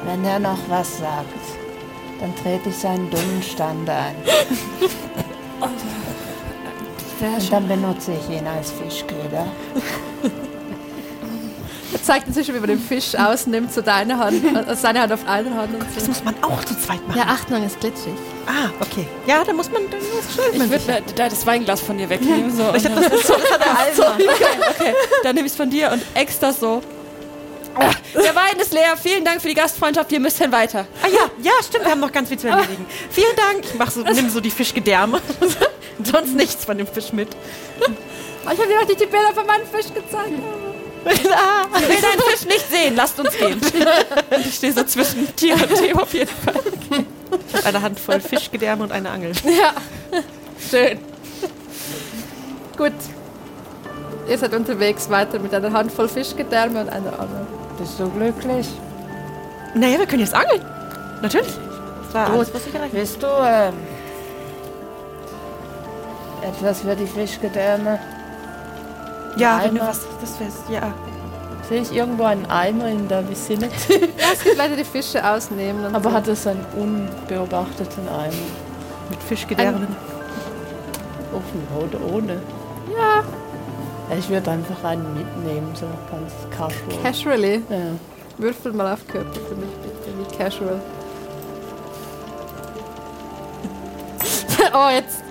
Wenn er noch was sagt, dann trete ich seinen dummen Stand ein. Und dann benutze ich ihn als Fischköder. Zeigt inzwischen, wie man den Fisch ausnimmt, so deine Hand, äh, seine Hand auf eine Hand und Das so. muss man auch zu zweit machen. Ja, Achtung, ist glitschig. Ah, okay. Ja, dann muss man, dann muss schön. Ich würde da, da das Weinglas von dir wegnehmen. So, Ich hab das, das hat er also. okay, okay. Dann nehme ich es von dir und extra so. Ah, Der Wein ist leer. Vielen Dank für die Gastfreundschaft. Wir müssen weiter. Ah ja, ja, stimmt, wir haben noch ganz viel zu erledigen. Vielen Dank. Ich mach so, nimm so die Fischgedärme. Sonst nichts von dem Fisch mit. Ich habe dir noch nicht die Bilder von meinem Fisch gezeigt. Ah, Ich will deinen Fisch nicht sehen. Lasst uns gehen. Und ich stehe so zwischen dir und dem auf jeden Fall. ich hab eine Handvoll Fischgedärme und eine Angel. Ja, schön. Gut. Ihr seid unterwegs weiter mit einer Handvoll Fischgedärme und einer Angel. Bist du glücklich? Naja, wir können jetzt angeln. Natürlich. Erreicht Bist du ähm, etwas für die Fischgedärme? Ja, wenn du Eimer. was, das wär's, ja. Sehe ich irgendwo einen Eimer in der Vicinity? Ja, es gibt Leute, die Fische ausnehmen. Und Aber so. hat es einen unbeobachteten Eimer? Mit Fischgedärmen. Offen oder ohne? Ja, Ja, Ich würde einfach einen mitnehmen, so ganz casual. casually. Ja. Würfel mal auf Körper für mich bitte, wie casual. oh, jetzt.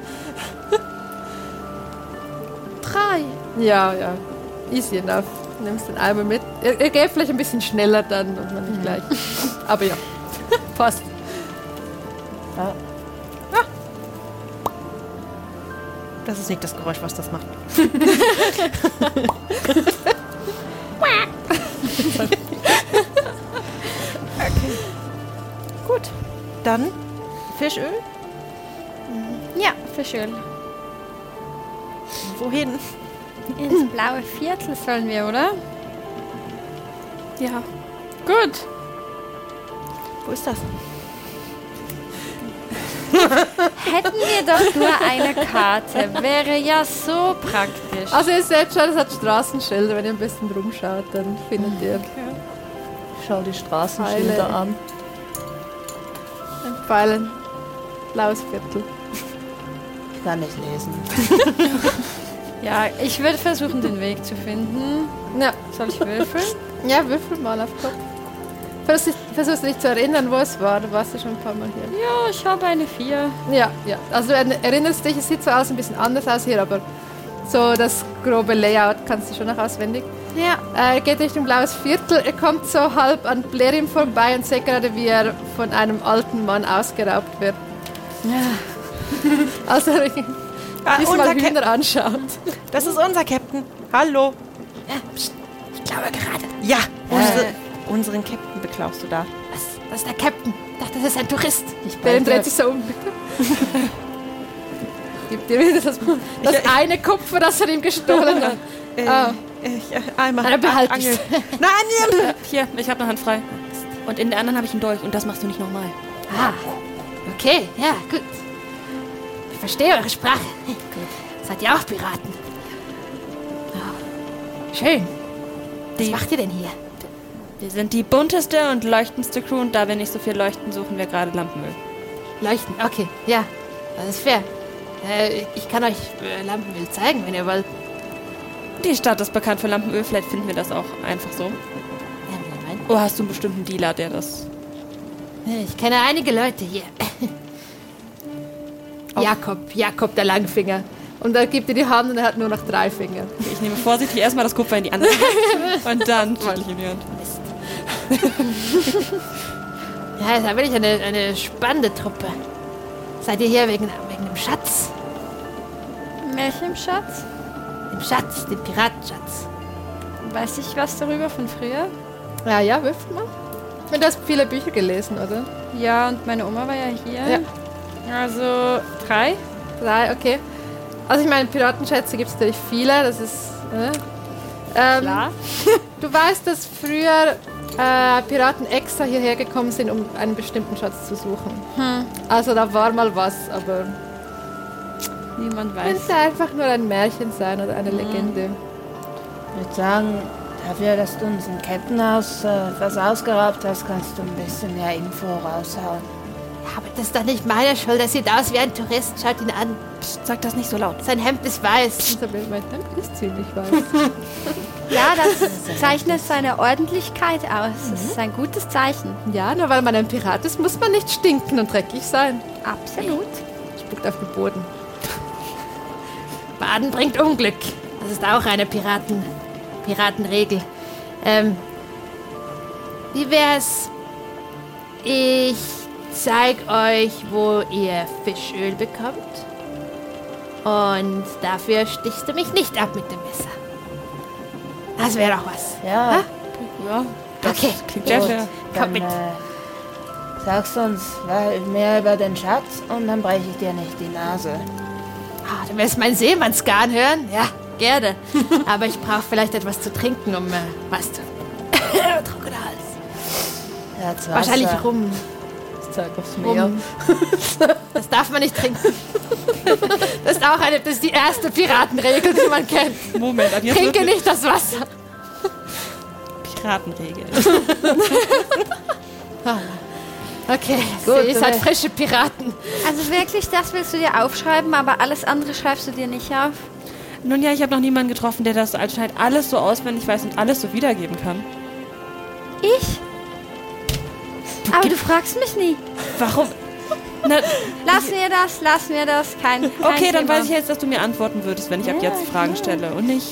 Drei. Ja, ja. Easy enough. Nimmst den Eimer mit. Ihr, ihr geht vielleicht ein bisschen schneller dann und man nicht gleich. Aber ja, passt. Das ist nicht das Geräusch, was das macht. okay. Gut. Dann Fischöl. Ja, für schön. Wohin? Ins blaue Viertel sollen wir, oder? Ja. Gut. Wo ist das? Hätten wir doch nur eine Karte. Wäre ja so praktisch. Also ihr seht schon, es hat Straßenschilder. Wenn ihr ein bisschen rumschaut, dann findet ihr Schau die Straßenschilder Pfeile. an. ein Pfeilen. Blaues Viertel. Ich kann nicht lesen. Ja, ich würde versuchen, den Weg zu finden. Ja, Soll ich würfeln? ja würfel mal auf Kopf. Versuchst versuchst dich zu erinnern, wo es war. Du warst ja schon ein paar Mal hier. Ja, ich habe eine 4. Ja, ja. Also du er- erinnerst dich, es sieht zwar alles ein bisschen anders aus hier, aber so das grobe Layout kannst du schon noch auswendig. Ja. Äh, Er geht Richtung blaues Viertel. Er kommt so halb an Blerim vorbei und seht gerade, wie er von einem alten Mann ausgeraubt wird. Also er Ah, diesmal unser Cap Hühner anschaut. das ist unser Captain. Hallo. Ich glaube gerade. Ja, unsere, unseren Captain beklaust du da. Was? Das ist der Captain. Ich dachte, das ist ein Tourist. Ich meinte- dreht sich so um. Gib dir wieder das, das eine Kupfer, das er ihm gestohlen hat. Äh, Ah. ich, äh, einmal. Dann behalt Angel. ich's. Nein, Angel. Hier, ich habe eine Hand frei. Und in der anderen habe ich einen Dolch und das machst du nicht nochmal. Ah, okay, ja, gut. Ich verstehe eure Sprache. Gut. Seid ihr auch Piraten? Ah, schön. Was Die- macht ihr denn hier? Wir sind die bunteste und leuchtendste Crew und da wir nicht so viel leuchten, suchen wir gerade Lampenöl. Leuchten, okay, ja, das ist fair. Äh, ich kann euch äh, Lampenöl zeigen, wenn ihr wollt. Die Stadt ist bekannt für Lampenöl, vielleicht finden wir das auch einfach so. Ja. Oder hast du einen bestimmten Dealer, der das... Ich kenne einige Leute hier. Jakob, Jakob der Langfinger. Und er gibt dir die Hand und er hat nur noch drei Finger. Ich nehme vorsichtig erstmal das Kupfer in die andere Hand und dann schüttle ich in die Hand. Ja, ist ja wirklich eine, eine spannende Truppe. Seid ihr hier wegen, wegen dem Schatz? Welchem Schatz? Dem Schatz, dem Piratenschatz. Weiß ich was darüber von früher? Ja, ja, würfel mal. Und du hast viele Bücher gelesen, oder? Ja, und meine Oma war ja hier. Ja. Also drei. Drei, okay. Also ich meine, Piratenschätze gibt es natürlich viele, das ist... Äh, ähm, Klar. Du weißt, dass früher äh, Piraten extra hierher gekommen sind, um einen bestimmten Schatz zu suchen. Hm, Also da war mal was, aber niemand weiß. könnte einfach nur ein Märchen sein oder eine Legende. Ich würde sagen, dafür, dass du uns ein Kettenhaus äh, was ausgeraubt hast, kannst du ein bisschen mehr Info raushauen. Aber das ist doch nicht meine Schuld. Er sieht aus wie ein Tourist. Schaut ihn an. Psst, sag das nicht so laut. Sein Hemd ist weiß. Mein Hemd ist ziemlich weiß. Ja, das zeichnet seine Ordentlichkeit aus. Das ist ein gutes Zeichen. ja, nur weil man ein Pirat ist, muss man nicht stinken und dreckig sein. Absolut. Spuckt auf den Boden. Baden bringt Unglück. Das ist auch eine Piraten, Piratenregel. Ähm, wie wär's? Ich zeig euch, wo ihr Fischöl bekommt. Und dafür stichst du mich nicht ab mit dem Messer. Das wäre doch was. Ja, Ja, Okay. klingt gut. fair. Komm Dann mit. äh, sagst du uns mehr über den Schatz und dann breche ich dir nicht die Nase. Ah, du willst meinen Seemannsgarn hören? Ja, gerne. Aber ich brauche vielleicht etwas zu trinken, um, äh, weißt du, trockener Hals. Ja, Wahrscheinlich Wasser. rum. Zeig aufs Meer. rum. Das darf man nicht trinken. Das ist auch eine, das ist die erste Piratenregel, die man kennt. Moment, ab jetzt Trinke nicht das Wasser. Piratenregel. Okay, Gut. Ihr seid okay. frische Piraten. Also wirklich, das willst du dir aufschreiben, aber alles andere schreibst du dir nicht auf? Nun ja, ich habe noch niemanden getroffen, der das anscheinend alles so auswendig weiß und alles so wiedergeben kann. Ich? Aber du fragst mich nie. Warum? Na, Lass mir das, lass mir das. Kein, kein okay, dann Thema. weiß ich jetzt, dass du mir antworten würdest, wenn ich ab jetzt Fragen stelle und nicht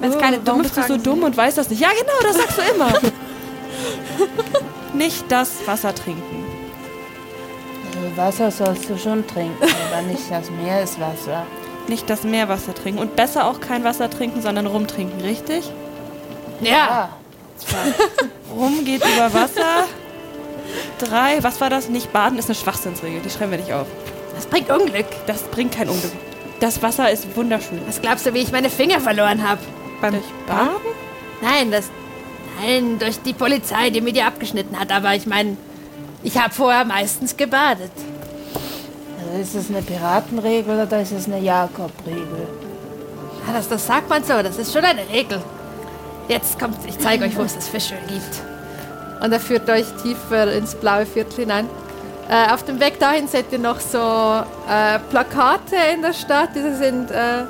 Wenn es Oh, keine dumme bist du so dumm sind. und weißt das nicht? Ja, genau, das sagst du immer. nicht das Wasser trinken. Also Wasser sollst du schon trinken, aber nicht das Meereswasser. Nicht das Meerwasser trinken. Und besser auch kein Wasser trinken, sondern Rum trinken, richtig? Ja. Ah, Rum geht über Wasser. Drei, was war das? Nicht baden ist eine Schwachsinnsregel. Die schreiben wir nicht auf. Das bringt Unglück. Das bringt kein Unglück. Das Wasser ist wunderschön. Was glaubst du, wie ich meine Finger verloren habe? Beim Baden? Nein, das. Nein, durch die Polizei, die mir die abgeschnitten hat. Aber ich meine, ich habe vorher meistens gebadet. also ist es eine Piratenregel oder ist es eine Jakob-Regel? Ah, Das, das sagt man so, das ist schon eine Regel. Jetzt kommt, ich zeige euch, wo es das Fischöl gibt. Und er führt euch tiefer ins blaue Viertel hinein. Äh, auf dem Weg dahin seht ihr noch so äh, Plakate in der Stadt. Diese sind äh,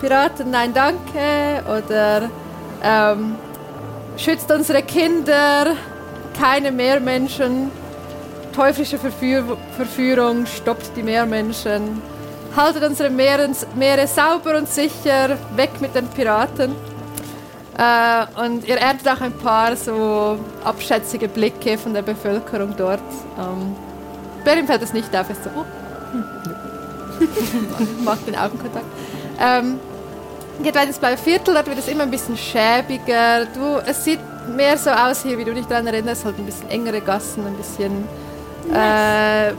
Piraten, nein, danke. Oder ähm, schützt unsere Kinder, keine Meermenschen. Teuflische Verführ Verführung, stoppt die Meermenschen. Haltet unsere Meere sauber und sicher, weg mit den Piraten. Äh, und ihr erntet auch ein paar so abschätzige Blicke von der Bevölkerung dort. Ähm, Berim fällt es nicht auf, ist so, oh. macht den Augenkontakt. Ähm, geht weiter ins blaue Viertel, dort wird es immer ein bisschen schäbiger. Du, es sieht mehr so aus hier, wie du dich daran erinnerst, halt ein bisschen engere Gassen, ein bisschen äh,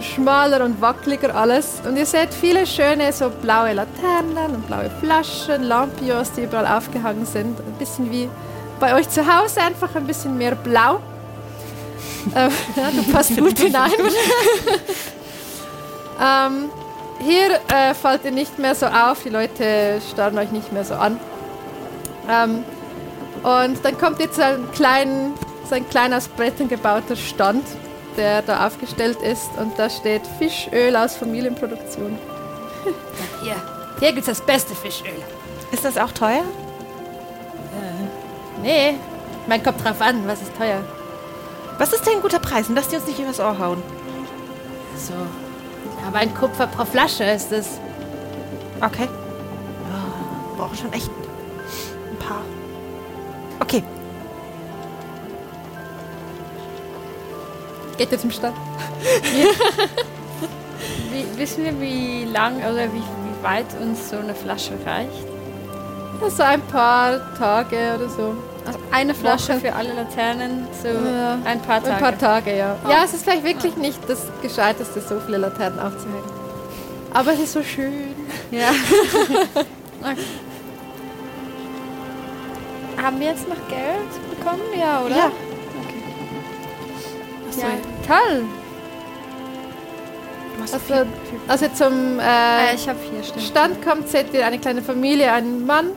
schmaler und wackeliger alles. Und ihr seht viele schöne so blaue Laternen und blaue Flaschen, Lampions, die überall aufgehangen sind. Ein bisschen wie bei euch zu Hause, einfach ein bisschen mehr blau. ähm, ja, du passt gut hinein. ähm, hier äh, fällt ihr nicht mehr so auf, die Leute starren euch nicht mehr so an. Ähm, und dann kommt jetzt ein, kleinen, so ein kleiner aus Brettern gebauter Stand, der da aufgestellt ist und da steht Fischöl aus Familienproduktion. Hier, hier gibt es das beste Fischöl. Ist das auch teuer? Nee, mein kommt drauf an, was ist teuer. Was ist denn ein guter Preis? Und lass die uns nicht übers Ohr hauen. So, aber ein Kupfer pro Flasche ist es. Okay. Oh, brauche schon echt ein paar. Okay. Geht ihr zum Stand? Wie, wissen wir, wie lang oder wie, wie weit uns so eine Flasche reicht? Ja, so ein paar Tage oder so. Also eine Flasche Wochen. für alle Laternen, so Ja. ein paar Tage. Ein paar Tage, ja. Ja, es ist vielleicht wirklich nicht das Gescheiteste, so viele Laternen aufzuhängen. Aber es ist so schön. Ja. Haben wir jetzt noch Geld bekommen? Ja, oder? Ja. Ja. Toll. Also, als ihr zum Äh, äh, vier. Stand kommt, seht ihr eine kleine Familie, einen Mann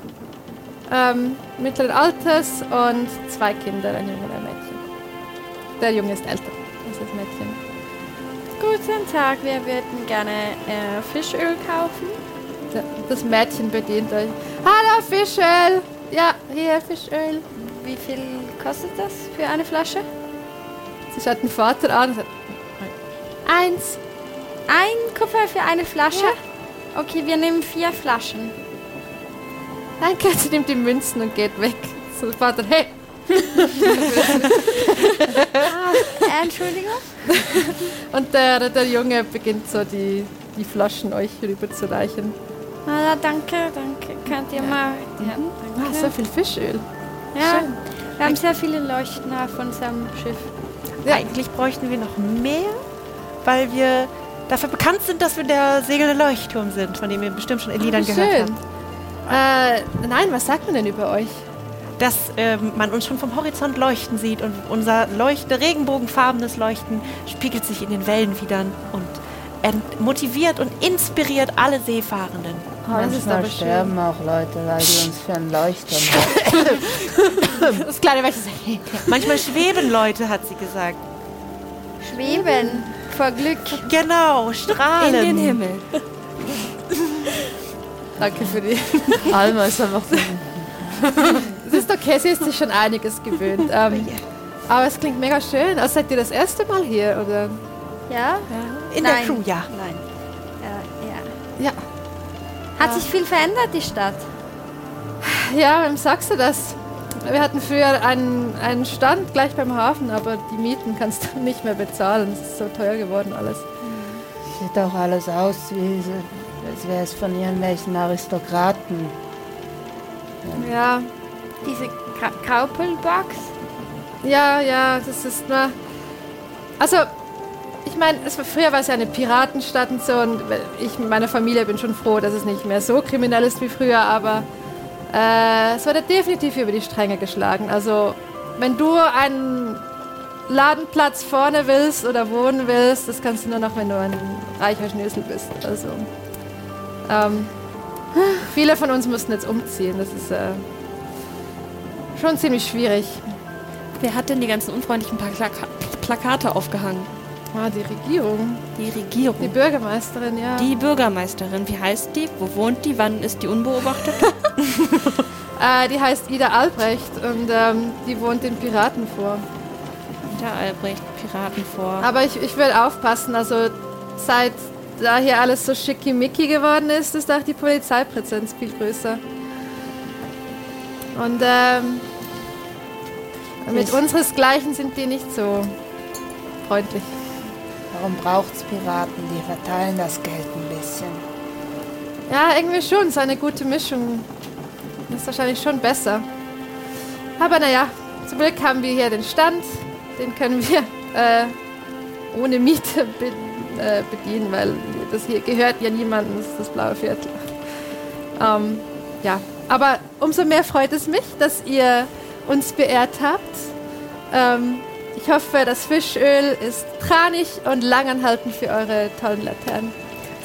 ähm, mittleren Alters und zwei Kinder, ein Junge und ein Mädchen. Der Junge ist älter als das Mädchen. Guten Tag, wir würden gerne äh, Fischöl kaufen. Das Mädchen bedient euch. Hallo Fischöl! Ja, hier Fischöl. Wie viel kostet das für eine Flasche? Sie schaut den Vater an und sagt, eins. Ein Kupfer für eine Flasche? Okay, wir nehmen vier Flaschen. Danke, sie nimmt die Münzen und geht weg. So, Vater, hey, Äh, Entschuldigung? Und der, der Junge beginnt so die, die Flaschen euch rüber zu reichen. Ah, danke, danke. Könnt ihr mal. Ja, Ah, danke. so viel Fischöl. ja, wir haben sehr viele Leuchten auf unserem Schiff. Eigentlich bräuchten wir noch mehr, weil wir dafür bekannt sind, dass wir der segelnde Leuchtturm sind, von dem ihr bestimmt schon in Liedern Wie gehört habt. Äh, nein, was sagt man denn über euch? Dass ähm, man uns schon vom Horizont leuchten sieht und unser leuchte, regenbogenfarbenes Leuchten spiegelt sich in den Wellen wieder und motiviert und inspiriert alle Seefahrenden. Das ist Manchmal aber schön. sterben auch Leute, weil die uns für einen Leuchtturm halten. Das kleine Mädchen sagt, Manchmal schweben Leute, hat sie gesagt. Schweben vor Glück. Genau, In strahlen. den Himmel. danke für die. Alma ist einfach so. Es ist okay, sie ist sich schon einiges gewöhnt. Ähm, aber es klingt mega schön. Also seid ihr das erste Mal hier, oder? Ja? In Nein. der Crew, ja. Nein. Ja, ja. Ja. Hat sich viel verändert, die Stadt? Ja, wem sagst du das? Wir hatten früher einen, einen Stand gleich beim Hafen, aber die Mieten kannst du nicht mehr bezahlen. Es ist so teuer geworden alles. Sieht auch alles aus, wie als wäre es von irgendwelchen Aristokraten. Ja, Diese Ka Kaupelbox. ja, ja, das ist nur. Also, ich meine, früher war es ja eine Piratenstadt und so und ich mit meiner Familie bin schon froh, dass es nicht mehr so kriminell ist wie früher, aber äh, es wurde definitiv über die Stränge geschlagen. Also, wenn du einen Ladenplatz vorne willst oder wohnen willst, das kannst du nur noch, wenn du ein reicher Schnösel bist. Also, ähm, viele von uns mussten jetzt umziehen. Das ist äh, schon ziemlich schwierig. Wer hat denn die ganzen unfreundlichen Plaka Plakate aufgehangen? Ah, die Regierung, Die Regierung. die Bürgermeisterin, ja. Die Bürgermeisterin, wie heißt die? Wo wohnt die? Wann ist die unbeobachtet? Äh, die heißt Ida Albrecht und ähm, die wohnt in Piraten vor. Der Albrecht, Piraten vor. Aber ich, ich will aufpassen, also seit da hier alles so schickimicki geworden ist, ist auch die Polizeipräsenz viel größer. Und ähm, mit Ich- unseresgleichen sind die nicht so freundlich. Warum braucht's Piraten? Die verteilen das Geld ein bisschen. Ja, irgendwie schon, so eine gute Mischung. Ist wahrscheinlich schon besser. Aber naja, zum Glück haben wir hier den Stand. Den können wir äh, ohne Miete be äh, bedienen, weil das hier gehört ja niemandem, das ist das blaue Viertel. Ähm, ja, aber umso mehr freut es mich, dass ihr uns beehrt habt. Ähm, ich hoffe, das Fischöl ist tranig und langanhaltend für eure tollen Laternen.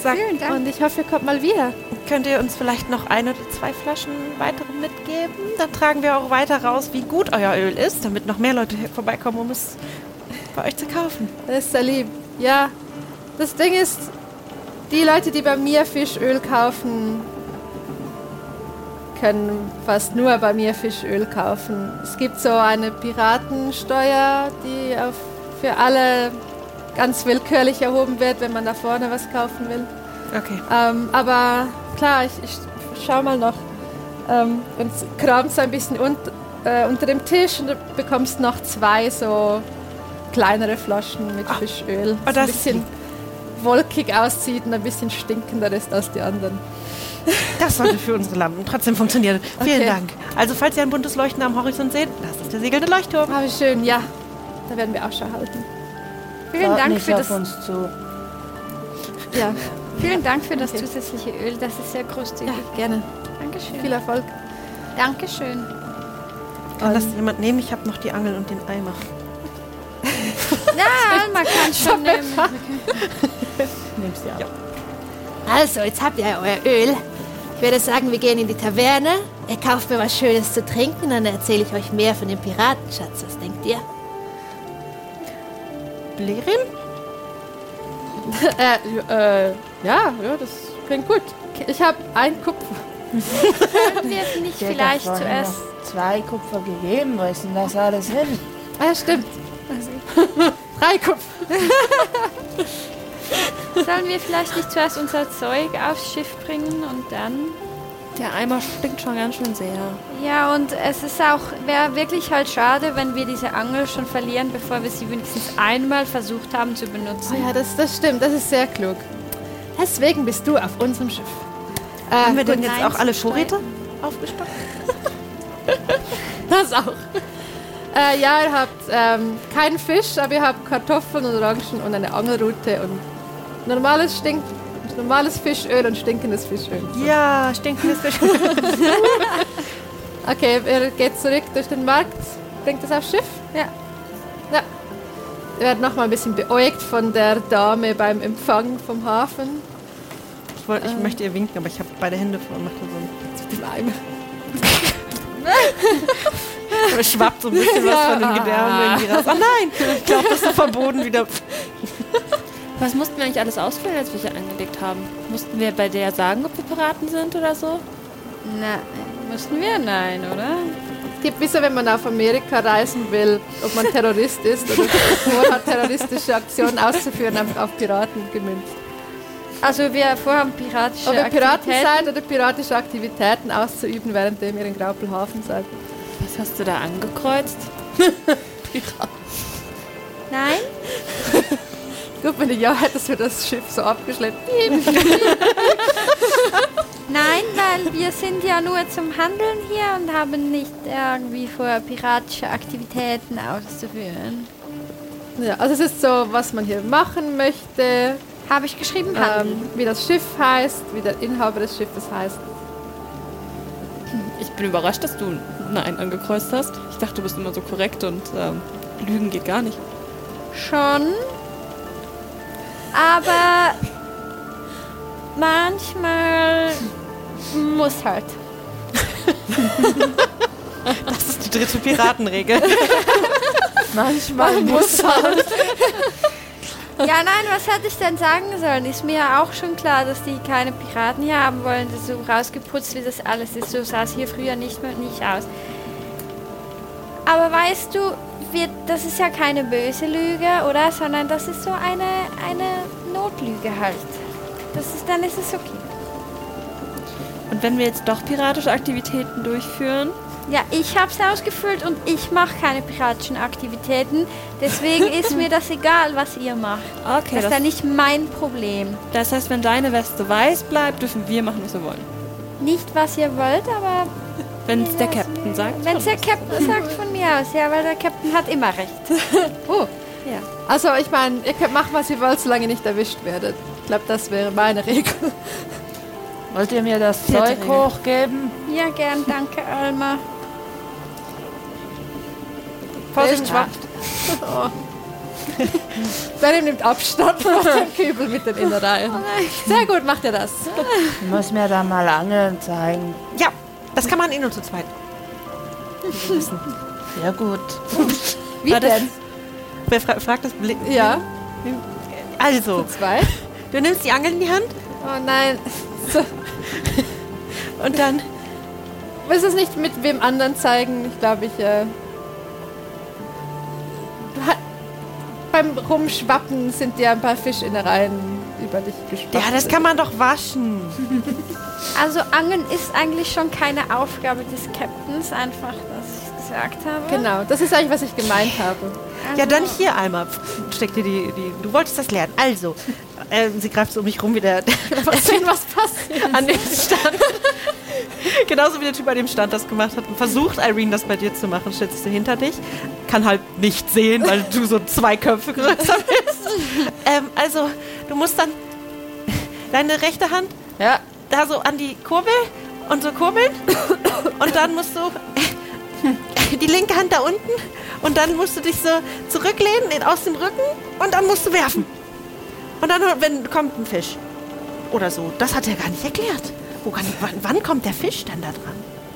Sag, Vielen Dank. Und ich hoffe, ihr kommt mal wieder. könnt ihr uns vielleicht noch ein oder zwei Flaschen weitere mitgeben? Dann tragen wir auch weiter raus, wie gut euer Öl ist, damit noch mehr Leute vorbeikommen, um es bei euch zu kaufen. Das ist sehr lieb. Ja, das Ding ist, die Leute, die bei mir Fischöl kaufen, können fast nur bei mir Fischöl kaufen. Es gibt so eine Piratensteuer, die für alle ganz willkürlich erhoben wird, wenn man da vorne was kaufen will. Okay. Ähm, aber klar, ich, ich schau mal noch. Ähm, und kramst ein bisschen unt, äh, unter dem Tisch und du bekommst noch zwei so kleinere Flaschen mit Fischöl. oh, das das ein bisschen wolkig aussieht und ein bisschen stinkender ist als die anderen. Das sollte für unsere Lampen trotzdem funktionieren. Vielen Okay. Dank. Also, falls ihr ein buntes Leuchten am Horizont seht, das ist der segelnde Leuchtturm. Ah, wie schön, ja. Da werden wir Ausschau halten. Vielen Schaut Dank nicht für auf das, uns zu. Ja, vielen Dank für das Okay. zusätzliche Öl. Das ist sehr großzügig. ja gerne. Dankeschön. Viel Erfolg. Dankeschön. Kann das jemand nehmen? Ich habe noch die Angel und den Eimer. Ja, man kann schon nehmen. Nimm's dir ab. Also, jetzt habt ihr ja euer Öl. Ich würde sagen, wir gehen in die Taverne. Ihr kauft mir was Schönes zu trinken, dann erzähle ich euch mehr von dem Piratenschatz. Was denkt ihr? Blerin? äh, äh, ja, ja, das klingt gut. Ich habe ein Kupfer. Können wir nicht vielleicht zuerst... noch zwei Kupfer gegeben. Wo ist denn das alles hin? Ah, ja, stimmt. Drei Kupfer. Sollen wir vielleicht nicht zuerst unser Zeug aufs Schiff bringen und dann... Der Eimer stinkt schon ganz schön sehr. Ja, und es ist auch, wäre wirklich halt schade, wenn wir diese Angel schon verlieren, bevor wir sie wenigstens einmal versucht haben zu benutzen. Oh ja, das, das stimmt. Das ist sehr klug. Deswegen bist du auf unserem Schiff. Äh, Haben wir denn jetzt auch alle Vorräte aufgestockt? Das auch. Äh, ja, ihr habt ähm, keinen Fisch, aber ihr habt Kartoffeln und Orangen und eine Angelrute und normales Stink, normales Fischöl und stinkendes Fischöl. Ja, stinkendes Fisch. Okay, ihr geht zurück durch den Markt, bringt es aufs Schiff. Ja. Ja. Ihr werdet nochmal ein bisschen beäugt von der Dame beim Empfang vom Hafen. Ich, wollt, ich möchte ihr winken, aber ich habe beide Hände vor und mache so ein... Eimer. Aber schwappt so ein bisschen was von dem Gedärm irgendwie raus. Ach nein, ich glaube, das ist verboten wieder. Was mussten wir eigentlich alles ausfüllen, als wir hier angelegt haben? Mussten wir bei der sagen, ob wir Piraten sind oder so? Na, mussten wir? Nein, oder? Es gibt wieso, wenn man auf Amerika reisen will, ob man Terrorist ist oder vorhat, terroristische Aktionen auszuführen, auf, auf Piraten gemünzt. Also wir vorhaben piratische Ob ihr Piraten Aktivitäten. seid oder piratische Aktivitäten auszuüben, währenddem ihr in Graupelhafen seid. Was hast du da angekreuzt? Nein? Gut, wenn du ja hättest, wird das Schiff so abgeschleppt. Nein, weil wir sind ja nur zum Handeln hier und haben nicht irgendwie vor, piratische Aktivitäten auszuführen. Ja, also es ist so, was man hier machen möchte, Habe ich geschrieben, handeln. ähm, wie das Schiff heißt, wie der Inhaber des Schiffes heißt. Ich bin überrascht, dass du Nein angekreuzt hast. Ich dachte, du bist immer so korrekt und ähm, Lügen geht gar nicht. Schon. Aber manchmal muss halt. Das ist die dritte Piratenregel. Manchmal muss halt. Ja, nein, was hätte ich denn sagen sollen? Ist mir ja auch schon klar, dass die keine Piraten hier haben wollen. Das ist so rausgeputzt, wie das alles ist. So sah es hier früher nicht mehr nicht aus. Aber weißt du, wir, das ist ja keine böse Lüge, oder? Sondern das ist so eine, eine Notlüge halt. Das ist, dann ist es okay. Und wenn wir jetzt doch piratische Aktivitäten durchführen, Ja, ich habe es ausgefüllt und ich mache keine piratischen Aktivitäten. Deswegen ist mir das egal, was ihr macht. okay, Das ist ja nicht mein Problem. das heißt, wenn deine Weste weiß bleibt, dürfen wir machen, was wir wollen. Nicht, was ihr wollt, aber Wenn es der Captain sagt. Wenn es der Captain sagt von mir aus, ja, weil der Captain hat immer recht. Oh, Ja. also ich meine, ihr könnt machen, was ihr wollt, solange ihr nicht erwischt werdet. Ich glaube, das wäre meine Regel. Wollt ihr mir das Vierte Zeug Regel. hochgeben? Ja, gern, danke, Alma. Vorsicht, schwappt. Benny nimmt Abstand von dem Kübel mit den Innereien. Sehr gut, macht ihr das. Du musst mir da mal Angeln zeigen. Ja, das kann man eh nur zu zweit. Ja gut. Wie das- denn? Wer fra fragt das? Bli- Ja, Also, zwei. du nimmst die Angel in die Hand Oh nein. So. und dann Willst du es nicht mit wem anderen zeigen? Ich glaube, ich. Äh, beim Rumschwappen sind dir ein paar Fischinnereien über dich geschwappt. Ja, das kann man doch waschen. Also, Angeln ist eigentlich schon keine Aufgabe des Captains, einfach, dass ich gesagt habe. Genau, das ist eigentlich, was ich gemeint habe. Also, Ja, dann hier einmal. Steck dir die, die. Du wolltest das lernen. Also, äh, sie greift so um mich rum wie der. Was sehen, was passiert. an dem Stand. Genauso wie der Typ an dem Stand das gemacht hat. Und versucht Irene das bei dir zu machen, stellt sich so hinter dich. Kann halt nicht sehen, weil du so zwei Köpfe größer bist. ähm, also, du musst dann deine rechte Hand Ja, da so an die Kurbel und so kurbeln. Und dann musst du die linke Hand da unten und dann musst du dich so zurücklehnen aus dem Rücken und dann musst du werfen. Und dann wenn, kommt ein Fisch. Oder so. Das hat er gar nicht erklärt. Wo kann, wann, wann kommt der Fisch dann da dran?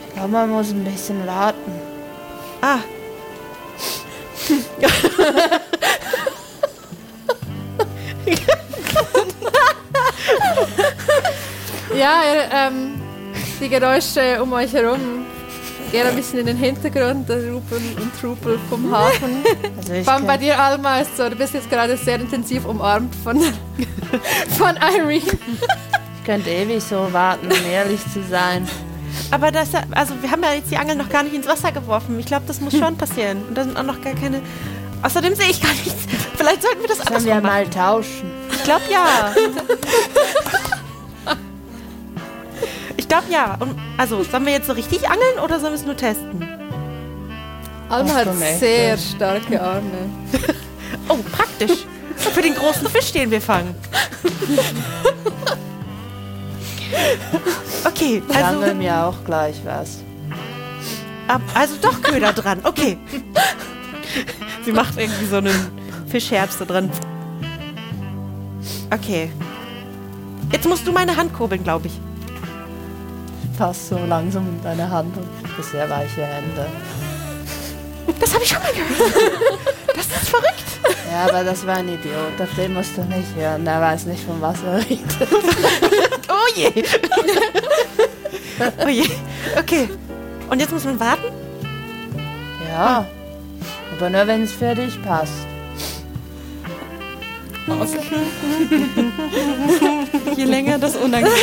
ich glaube, man muss ein bisschen warten. Ah. Ja, ihr, ähm, die Geräusche um euch herum gehen ein bisschen in den Hintergrund, der Rupel und Trupel vom Hafen. Also Vor allem bei dir, Alma, ist so, du bist jetzt gerade sehr intensiv umarmt von, von Irene. ich könnte ewig so warten, um ehrlich zu sein. Aber das, also wir haben ja jetzt die Angel noch gar nicht ins Wasser geworfen. Ich glaube, das muss schon passieren. Und da sind auch noch gar keine. Außerdem sehe ich gar nichts. Vielleicht sollten wir das Sollen andersrum wir machen. mal tauschen? Ich glaube ja. ich glaube ja. Und, also, sollen wir jetzt so richtig angeln oder sollen wir es nur testen? Alma hat sehr starke Arme. Oh, praktisch. Für den großen Fisch, den wir fangen. Okay, Ich also, angel mir auch gleich was. ab- also doch Köder dran. Okay. Sie macht irgendwie so einen Fischherz da dran. Okay. Jetzt musst du meine Hand kurbeln, glaube ich. Fass so langsam in deine Hand und sehr weiche Hände. Das habe ich schon mal gehört. Das ist verrückt. Ja, aber das war ein Idiot. Auf den musst du nicht hören. Der weiß nicht, von was er redet. Oh je. oh je. Okay. Und jetzt muss man warten? Ja. Aber nur, wenn es für dich passt. Aus. Je länger, das unangenehm.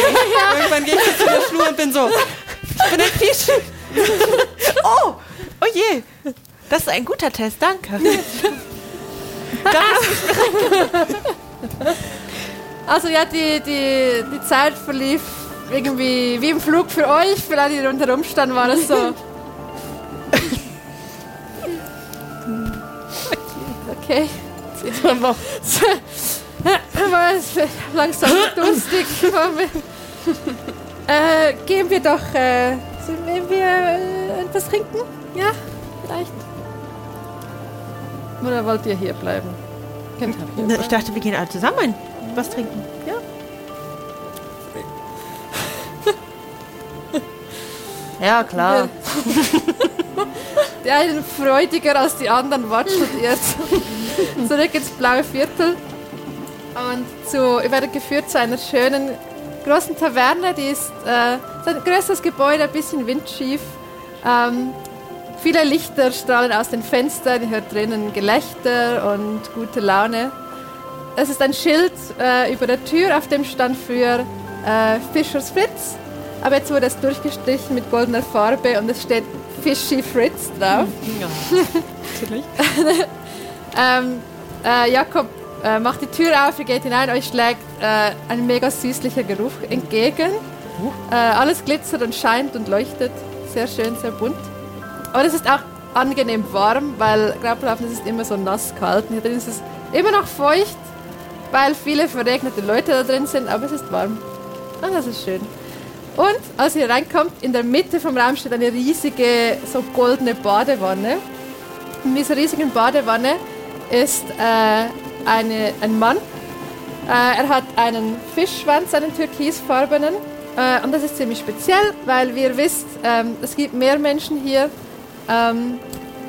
Irgendwann gehe ich zu der Schnur und bin so, ich bin ein Fisch. Oh, oh je. Das ist ein guter Test, danke. Also ja, die, die, die Zeit verlief irgendwie wie im Flug für euch. Für alle, die rundherum standen, war das so. Okay. Jetzt war mal langsam durstig. äh, gehen wir doch. Äh, sollen wir äh, etwas trinken? Ja, vielleicht. Oder wollt ihr hier bleiben? Könnt ihr hier Ich dachte, wir gehen alle zusammen ein- was trinken. Ja. Ja, klar. Der einen freudiger als die anderen watschelt zu- zurück ins blaue Viertel. Und zu, ihr werdet geführt zu einer schönen großen Taverne. Die ist, äh, ist ein größeres Gebäude, ein bisschen windschief. Ähm, viele Lichter strahlen aus den Fenstern. Ihr hört drinnen Gelächter und gute Laune. Es ist ein Schild äh, über der Tür, auf dem stand früher äh, Fischers Fritz. Aber jetzt wurde es durchgestrichen mit goldener Farbe und es steht Fishy Fritz drauf. Natürlich. Ähm, äh, Jakob äh, macht die Tür auf, ihr geht hinein, euch schlägt äh, ein mega süßlicher Geruch entgegen. Äh, alles glitzert und scheint und leuchtet. Sehr schön, sehr bunt. Und es ist auch angenehm warm, weil Grappelhafen ist immer so nass kalt. Und hier drin ist es immer noch feucht, weil viele verregnete Leute da drin sind, aber es ist warm. Ah, das ist schön. Und als ihr reinkommt, in der Mitte vom Raum steht eine riesige, so goldene Badewanne. In dieser riesigen Badewanne ist äh, eine, ein Mann. Äh, er hat einen Fischschwanz, einen türkisfarbenen. Äh, und das ist ziemlich speziell, weil wie ihr wisst, ähm, es gibt mehr Menschen hier, ähm,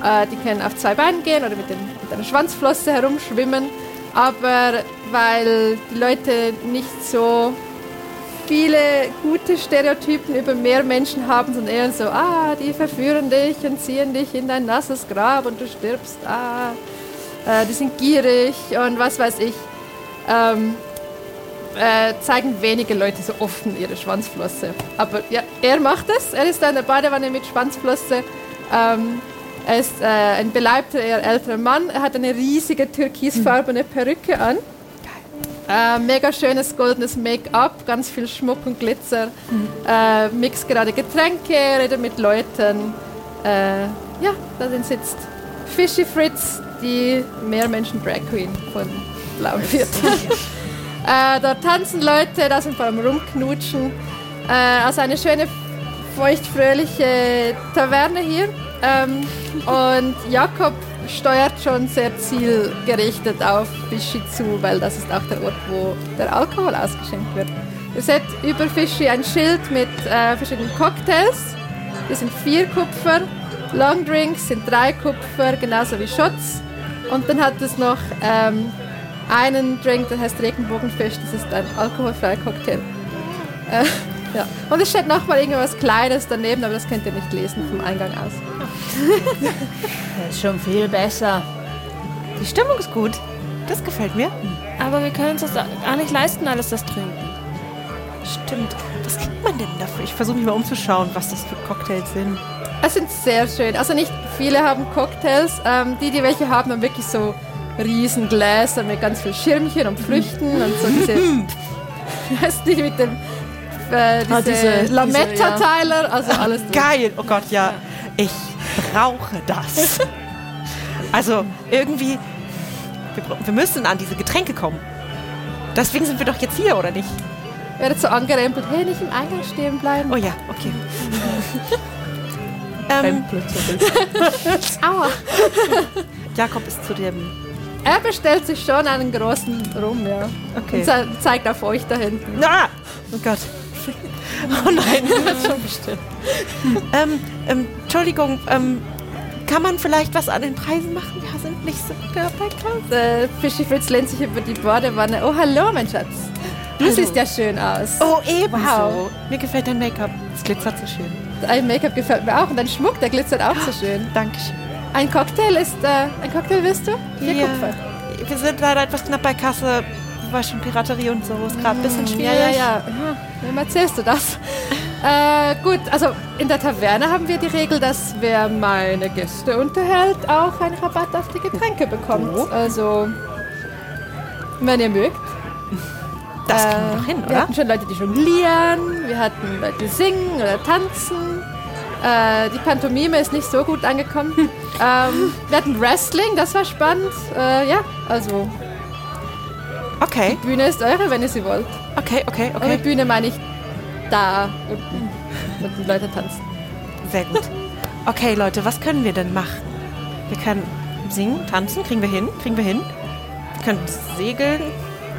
äh, die können auf zwei Beinen gehen oder mit, dem, mit einer Schwanzflosse herumschwimmen. Aber weil die Leute nicht so viele gute Stereotypen über Meermenschen haben, sondern eher so, ah, die verführen dich und ziehen dich in dein nasses Grab und du stirbst, ah, äh, die sind gierig und was weiß ich, ähm, äh, zeigen wenige Leute so offen ihre Schwanzflosse. Aber ja, er macht es, er ist in der Badewanne mit Schwanzflosse. Ähm, er ist äh, ein beleibter, eher älterer Mann. Er hat eine riesige türkisfarbene Perücke an. Äh, mega schönes goldenes Make-up, ganz viel Schmuck und Glitzer. Äh, mixt gerade Getränke, redet mit Leuten. Äh, ja, da sitzt Fishy Fritz, die Meermenschen Drag Queen von Blauviertel. äh, da tanzen Leute, da sind vor allem rumknutschen. Äh, also eine schöne, feuchtfröhliche Taverne hier. Ähm, und Jakob steuert schon sehr zielgerichtet auf Fischi zu, weil das ist auch der Ort, wo der Alkohol ausgeschenkt wird. Ihr seht über Fischi ein Schild mit äh, verschiedenen Cocktails. Die sind vier Kupfer. Longdrinks sind drei Kupfer, genauso wie Shots. Und dann hat es noch ähm, einen Drink, der heißt Regenbogenfisch. Das ist ein alkoholfreier Cocktail. Äh, ja. Und es steht nochmal irgendwas Kleines daneben, aber das könnt ihr nicht lesen vom Eingang aus. Das ist schon viel besser. Die Stimmung ist gut. Das gefällt mir. Aber wir können uns das gar nicht leisten, alles das trinken. Stimmt. Was kriegt man denn dafür? Ich versuche mich mal umzuschauen, was das für Cocktails sind. Es sind sehr schön. Also nicht viele haben Cocktails. Ähm, die, die welche haben, haben wirklich so riesen Gläser mit ganz viel Schirmchen und Früchten und so diese, weißt du, mit dem äh, diese, Ah, diese- Lametta-Teiler, also alles. Geil. Oh Gott, ja. Ich brauche das. Also irgendwie, wir, wir müssen an diese Getränke kommen. Deswegen sind wir doch jetzt hier, oder nicht? Werdet so angerempelt, hey, nicht im Eingang stehen bleiben. Oh ja, okay. ähm, Aua. Jakob ist zu dem. Er bestellt sich schon einen großen Rum, ja. Okay. Und ze zeigt auf euch da hinten. Ah! Oh Gott. Oh nein. ähm, ähm, Entschuldigung, ähm, kann man vielleicht was an den Preisen machen? Wir sind nicht so der Klasse. Äh, Fischi Fritz lehnt sich über die Bordewanne. Oh, hallo, mein Schatz. Du siehst ja schön aus. Oh, ebenso. Wow. Mir gefällt dein Make-up. Es glitzert so schön. Dein Make-up gefällt mir auch und dein Schmuck, der glitzert auch so schön. Dankeschön. Ein Cocktail ist, äh, ein Cocktail willst du? Vier Ja. Kupfer. wir sind leider etwas knapp bei Kasse. Weißt schon, Piraterie und so ist gerade ein bisschen Ja, schwierig. ja, ja. ja. Wem erzählst du das? äh, gut, also in der Taverne haben wir die Regel, dass wer meine Gäste unterhält, auch einen Rabatt auf die Getränke bekommt. Also, wenn ihr mögt. Das kriegen Äh, wir doch hin, Wir oder? hatten schon Leute, die jonglieren, wir hatten Leute, die singen oder tanzen. Äh, die Pantomime ist nicht so gut angekommen. ähm, wir hatten Wrestling, das war spannend. Äh, ja, also Okay, die Bühne ist eure, wenn ihr sie wollt. okay, okay, Okay. okay. Bühne meine ich da unten, wo die Leute tanzen. Sehr gut. Okay, Leute, was können wir denn machen? Wir können singen, tanzen, kriegen wir hin, kriegen wir hin. Wir können segeln,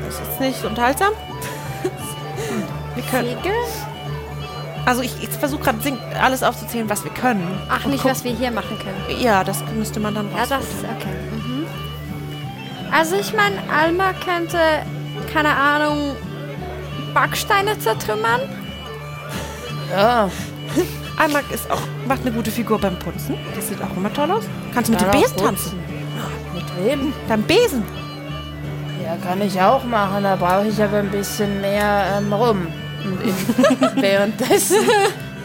das ist nicht so unterhaltsam. Wir können, Segeln? also ich, ich versuche gerade alles aufzuzählen, was wir können. Ach, Und nicht, guck- was wir hier machen können. Ja, das müsste man dann Ja, das rausfinden. okay. Also ich meine, Alma könnte, keine Ahnung, Backsteine zertrümmern. Ja, Einmal ist auch, macht eine gute Figur beim Putzen. Das sieht auch immer toll aus. Kannst du mit dem Besen tanzen? mit wem? Deinem Besen? Ja, kann ich auch machen. Da brauche ich aber ein bisschen mehr ähm, rum. Währenddessen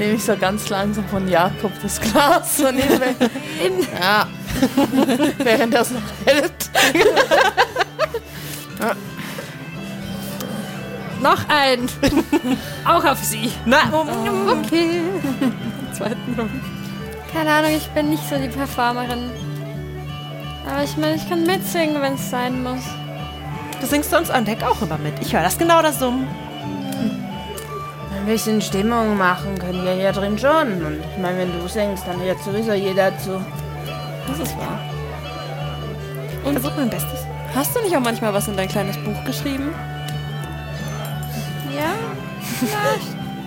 nehme ich so ganz langsam von Jakob das Glas und nehme Ja. Während er es noch hält. Noch ein. Auch auf sie. Na, Okay. Zweiten Rum. Keine Ahnung, ich bin nicht so die Performerin. Aber ich meine, ich kann mitsingen, wenn es sein muss. du singst sonst an Deck auch immer mit. Ich höre das genau das Summen. Ein bisschen Stimmung machen können wir hier drin schon. Und ich meine, wenn du singst, dann hört sowieso jeder zu. Das ist wahr. Und versuch mein Bestes. Hast du nicht auch manchmal was in dein kleines Buch geschrieben? Ja?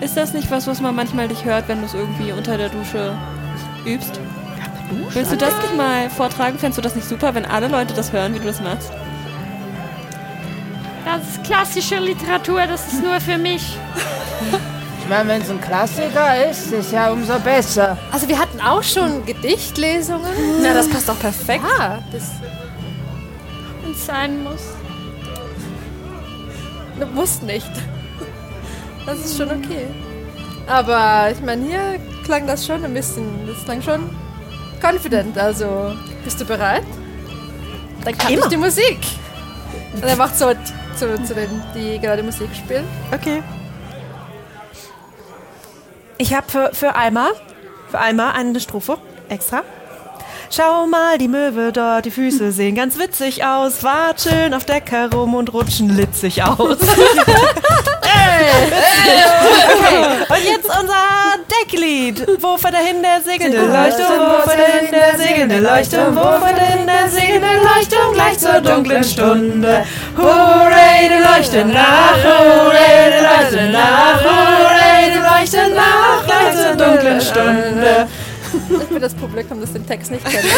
Ist das nicht was, was man manchmal dich hört, wenn du es irgendwie unter der Dusche übst? Willst du das nicht mal vortragen? Fändest du das nicht super, wenn alle Leute das hören, wie du das machst? Das ist klassische Literatur, das ist nur für mich. Ich meine, wenn es ein Klassiker ist, ist ja umso besser. Also wir hatten auch schon Gedichtlesungen. Na, das passt doch perfekt. Ah, das Wenn es sein muss. muss nicht. Das ist schon okay. Aber ich meine, hier klang das schon ein bisschen, das klang schon confident. Also, bist du bereit? Dann kann Immer. ich die Musik. Und er macht so zu, zu den, die gerade Musik spielen. Okay. Ich habe für, für Alma, für Alma eine Strophe extra. Schau mal, die Möwe dort, die Füße sehen ganz witzig aus, watscheln auf Deck herum und rutschen litzig aus. okay. Und jetzt unser Decklied. Wo fährt dahin der segelnde Leuchtturm? Wo fährt dahin der segelnde Leuchtturm? Wo fährt dahin der segelnde Leuchtturm? Gleich zur dunklen Stunde. Hurray, die leuchten nach, hurray, die leuchten nach, hurray, die leuchten nach, gleich zur dunklen Stunde. Ich bin das Publikum, das den Text nicht kennt.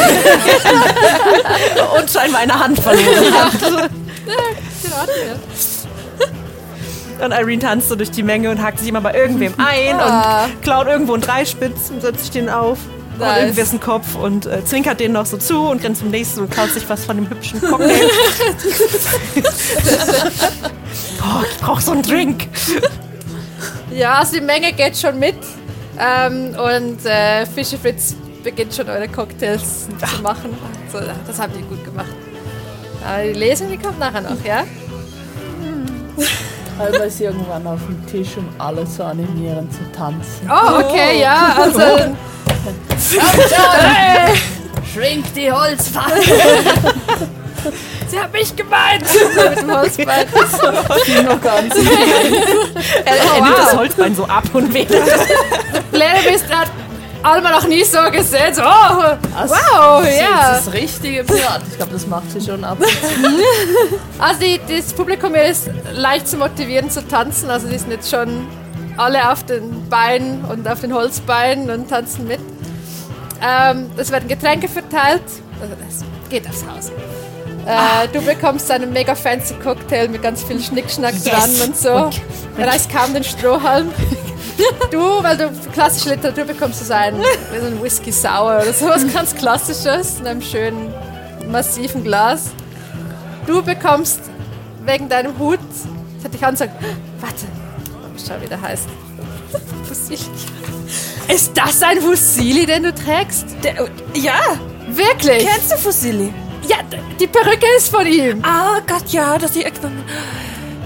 Und scheinbar eine Hand verloren hat. Und Irene tanzt so durch die Menge und hakt sich immer bei irgendwem ein Ah. und klaut irgendwo einen Dreispitz und setzt sich den auf. Und Nice. irgendwessen Kopf und äh, zwinkert den noch so zu und rennt zum nächsten und klaut sich was von dem hübschen Cocktail. oh, ich brauch so einen Drink. Ja, also die Menge geht schon mit. Ähm, und äh, Fische Fritz beginnt schon eure Cocktails zu machen. So, das haben die gut gemacht. Aber die Lesung, die kommt nachher noch, ja? Ist irgendwann auf dem Tisch, um alle zu animieren, zu tanzen. Oh, okay, ja. Also, Schwingt die Holzpfanne. sie hat mich gemeint. mit dem Holzbein. Noch ganz. Er, er nimmt das Holzbein so ab und wedelt. Lene bist hat Alma noch nie so gesehen. So, oh, wow, ja. Das ist das richtige Pirat. Ich glaube, das macht sie schon ab. Also die, das Publikum hier ist leicht zu motivieren zu tanzen. Also die sind jetzt schon alle auf den Beinen und auf den Holzbeinen und tanzen mit. Ähm, es werden Getränke verteilt. Also das geht aufs Haus. Äh, Du bekommst einen mega fancy Cocktail mit ganz viel Schnickschnack dran und so. Er reißt kaum den Strohhalm. Du, weil du klassische Literatur bekommst, so einen, so einen Whisky Sour oder sowas ganz Klassisches in einem schönen, massiven Glas. du bekommst wegen deinem Hut, das hätte ich ansagt, warte, ich schau, wie der heißt. Fussili. Ist das ein Fussili, den du trägst? Der, ja, Wirklich? kennst du Fusilli? Ja, die Perücke ist von ihm. Ah Gott, ja, dass ich irgendwann...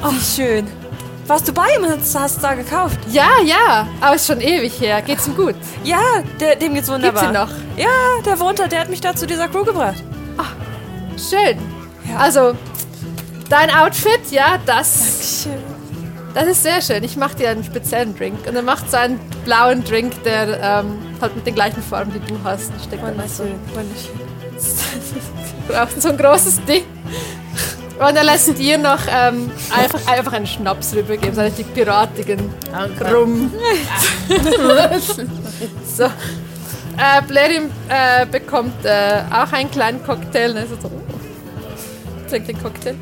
Oh, wie schön. Warst du bei ihm und hast du da gekauft? Ja, ja, aber ist schon ewig her. Geht's ihm gut? Ja, der, dem geht's wunderbar. ihn noch? Ja, der wohnt da, der hat mich da zu dieser Crew gebracht. Schön. Also, dein Outfit, ja, das, Schön. das ist sehr schön. Ich mache dir einen speziellen Drink. Und er macht so einen blauen Drink, der ähm, halt mit den gleichen Farben, die du hast. Steckt dann so. Du brauchst so ein großes Ding. Und er lässt dir noch ähm, einfach, einfach einen Schnaps rübergeben, so richtig piratigen Rum. so. Äh, Blerim äh, bekommt äh, auch einen kleinen Cocktail. Also so, oh, trinkt den Cocktail.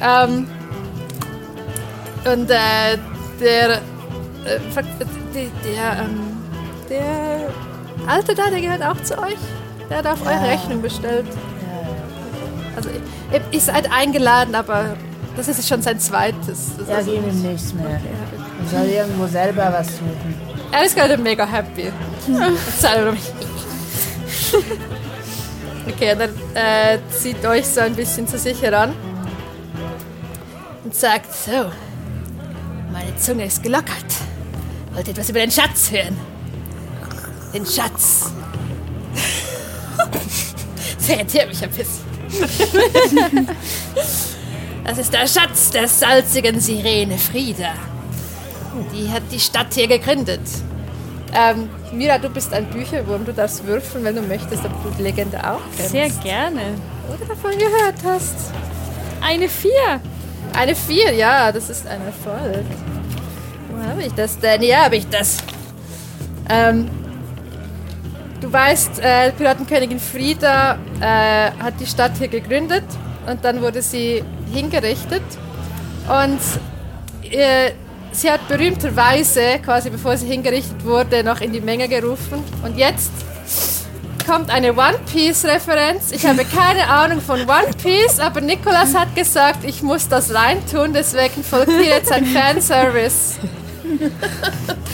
Ähm, und äh, der, äh, fragt- die- der, ähm, der Alte da, der gehört auch zu euch. Der hat auf eure Rechnung bestellt. Also, ihr, ihr seid eingeladen, aber das ist schon sein zweites. Das Ja, also gib ihm nichts mehr. Er soll irgendwo selber was suchen. er ist gerade mega happy. Okay, dann äh, zieht euch so ein bisschen zu sich heran und sagt so, meine Zunge ist gelockert. Wollt ihr etwas über den Schatz hören? Den Schatz. Irritiert mich ein bisschen. Das ist der Schatz der salzigen Sirene Frieda. Die hat die Stadt hier gegründet. Ähm, Mira, du bist ein Bücherwurm. Du darfst würfeln, wenn du möchtest, ob du die Legende auch kennst. Sehr gerne. Oder davon gehört hast. Eine Vier. Eine 4, ja, das ist ein Erfolg. Wo habe ich das denn? Hier habe ich das. Ähm, du weißt, äh, Piratenkönigin Frieda äh, hat die Stadt hier gegründet und dann wurde sie hingerichtet. Und äh, sie hat berühmterweise, quasi bevor sie hingerichtet wurde, noch in die Menge gerufen. Und jetzt kommt eine One Piece-Referenz. Ich habe keine Ahnung von One Piece, aber Nikolas hat gesagt, ich muss das reintun, deswegen folgt hier jetzt ein Fanservice.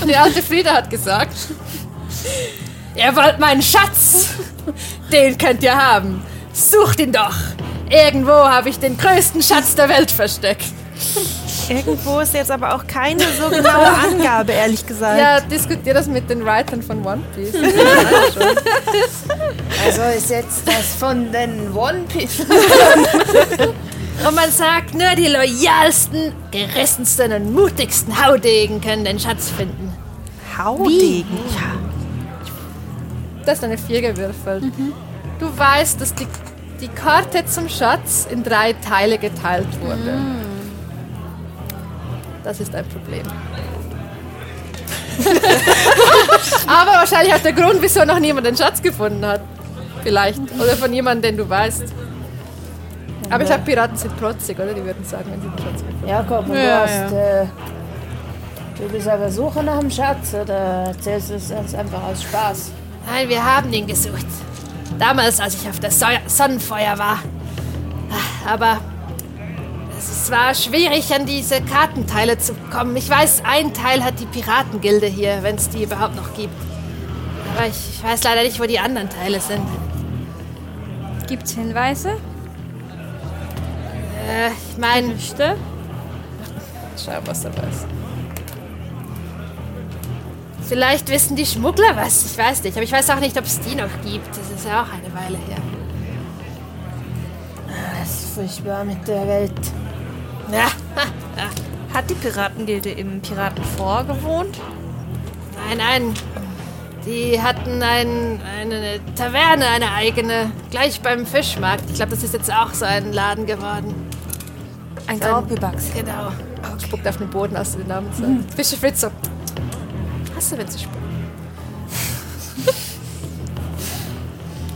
Die alte Frieda hat gesagt, ihr wollt meinen Schatz, den könnt ihr haben. Sucht ihn doch. Irgendwo habe ich den größten Schatz der Welt versteckt. Irgendwo ist jetzt aber auch keine so genaue Angabe, ehrlich gesagt. Ja, diskutier das mit den Writern von One Piece. Also ist jetzt das von den One Piece. Und man sagt, nur die loyalsten, gerissensten und mutigsten Haudegen können den Schatz finden. Haudegen. Ja. Das ist eine 4 gewürfelt. Du weißt, dass die, die Karte zum Schatz in drei Teile geteilt wurde. Das ist ein Problem. Aber wahrscheinlich auch der Grund, wieso noch niemand den Schatz gefunden hat. Vielleicht. Oder von jemandem, den du weißt. Aber ich glaube, Piraten sind protzig, oder? Die würden sagen, wenn sie den Schatz gefunden Jakob, und Ja, du hast. Äh, du bist auf der Suche nach dem Schatz oder erzählst du es uns einfach aus Spaß? Nein, wir haben ihn gesucht. Damals, als ich auf der Säu- Sonnenfeuer war. Aber es war schwierig, an diese Kartenteile zu kommen. Ich weiß, ein Teil hat die Piratengilde hier, wenn es die überhaupt noch gibt. Aber ich, ich weiß leider nicht, wo die anderen Teile sind. Gibt's Hinweise? Äh, ich meine, schau, was er weiß. Vielleicht wissen die Schmuggler was, ich weiß nicht. Aber ich weiß auch nicht, ob es die noch gibt. Das ist ja auch eine Weile her. Das ist furchtbar mit der Welt. Ja, Hat die Piratengilde im Piratenfort gewohnt? Nein, nein. Die hatten ein, eine Taverne, eine eigene, gleich beim Fischmarkt. Ich glaube, das ist jetzt auch so ein Laden geworden. Ein Graupelbachs. Genau. Spuckt auf den Boden, als du den Namen sagst. Fische Fritz wenn sie spucken?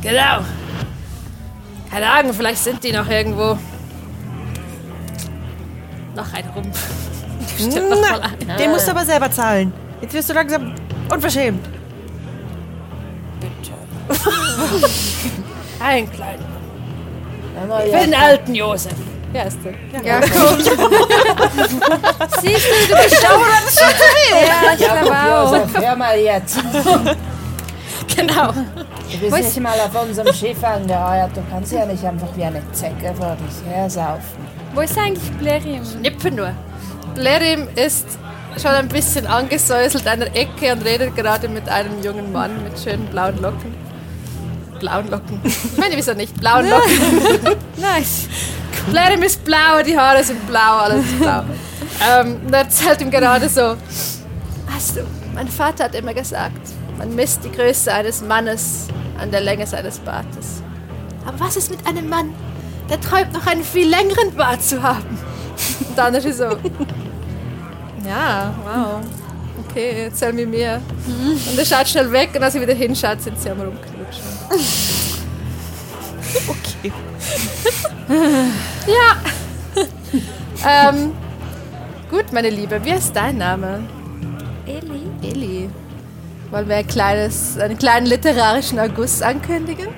genau. Keine Ahnung, vielleicht sind die noch irgendwo. Noch ein Rumpf. Stimmt noch mal ein. Den musst du aber selber zahlen. Jetzt wirst du langsam unverschämt. Ein kleiner. Für ja. den alten Josef. Ist denn? Ja, cool. Siehst du, du bist schon Ja, ich glaube auch. Josef, hör mal jetzt. Genau. Du bist Wo ist- nicht mal auf unserem Schiff angeheuert. Du kannst ja nicht einfach wie eine Zecke vor dich her saufen. Wo ist eigentlich Blerim? Nippen nur. Blerim ist schon ein bisschen angesäuselt an der Ecke und redet gerade mit einem jungen Mann mit schönen blauen Locken. Blauen Locken. Ich meine, wieso nicht? Blauen Locken. Nice. Blerim ist blau, die Haare sind blau, alles ist blau. ähm, und er erzählt ihm gerade so: Weißt du, mein Vater hat immer gesagt, man misst die Größe eines Mannes an der Länge seines Bartes. Aber was ist mit einem Mann, der träumt, noch einen viel längeren Bart zu haben? Und dann ist er so: Ja, wow. Okay, erzähl mir mehr. Und er schaut schnell weg und als er wieder hinschaut, sind sie am Rumknutschen. Okay. Ja. ähm, gut, meine Liebe, wie ist dein Name? Eli? Eli. Wollen wir ein kleines, einen kleinen literarischen August ankündigen?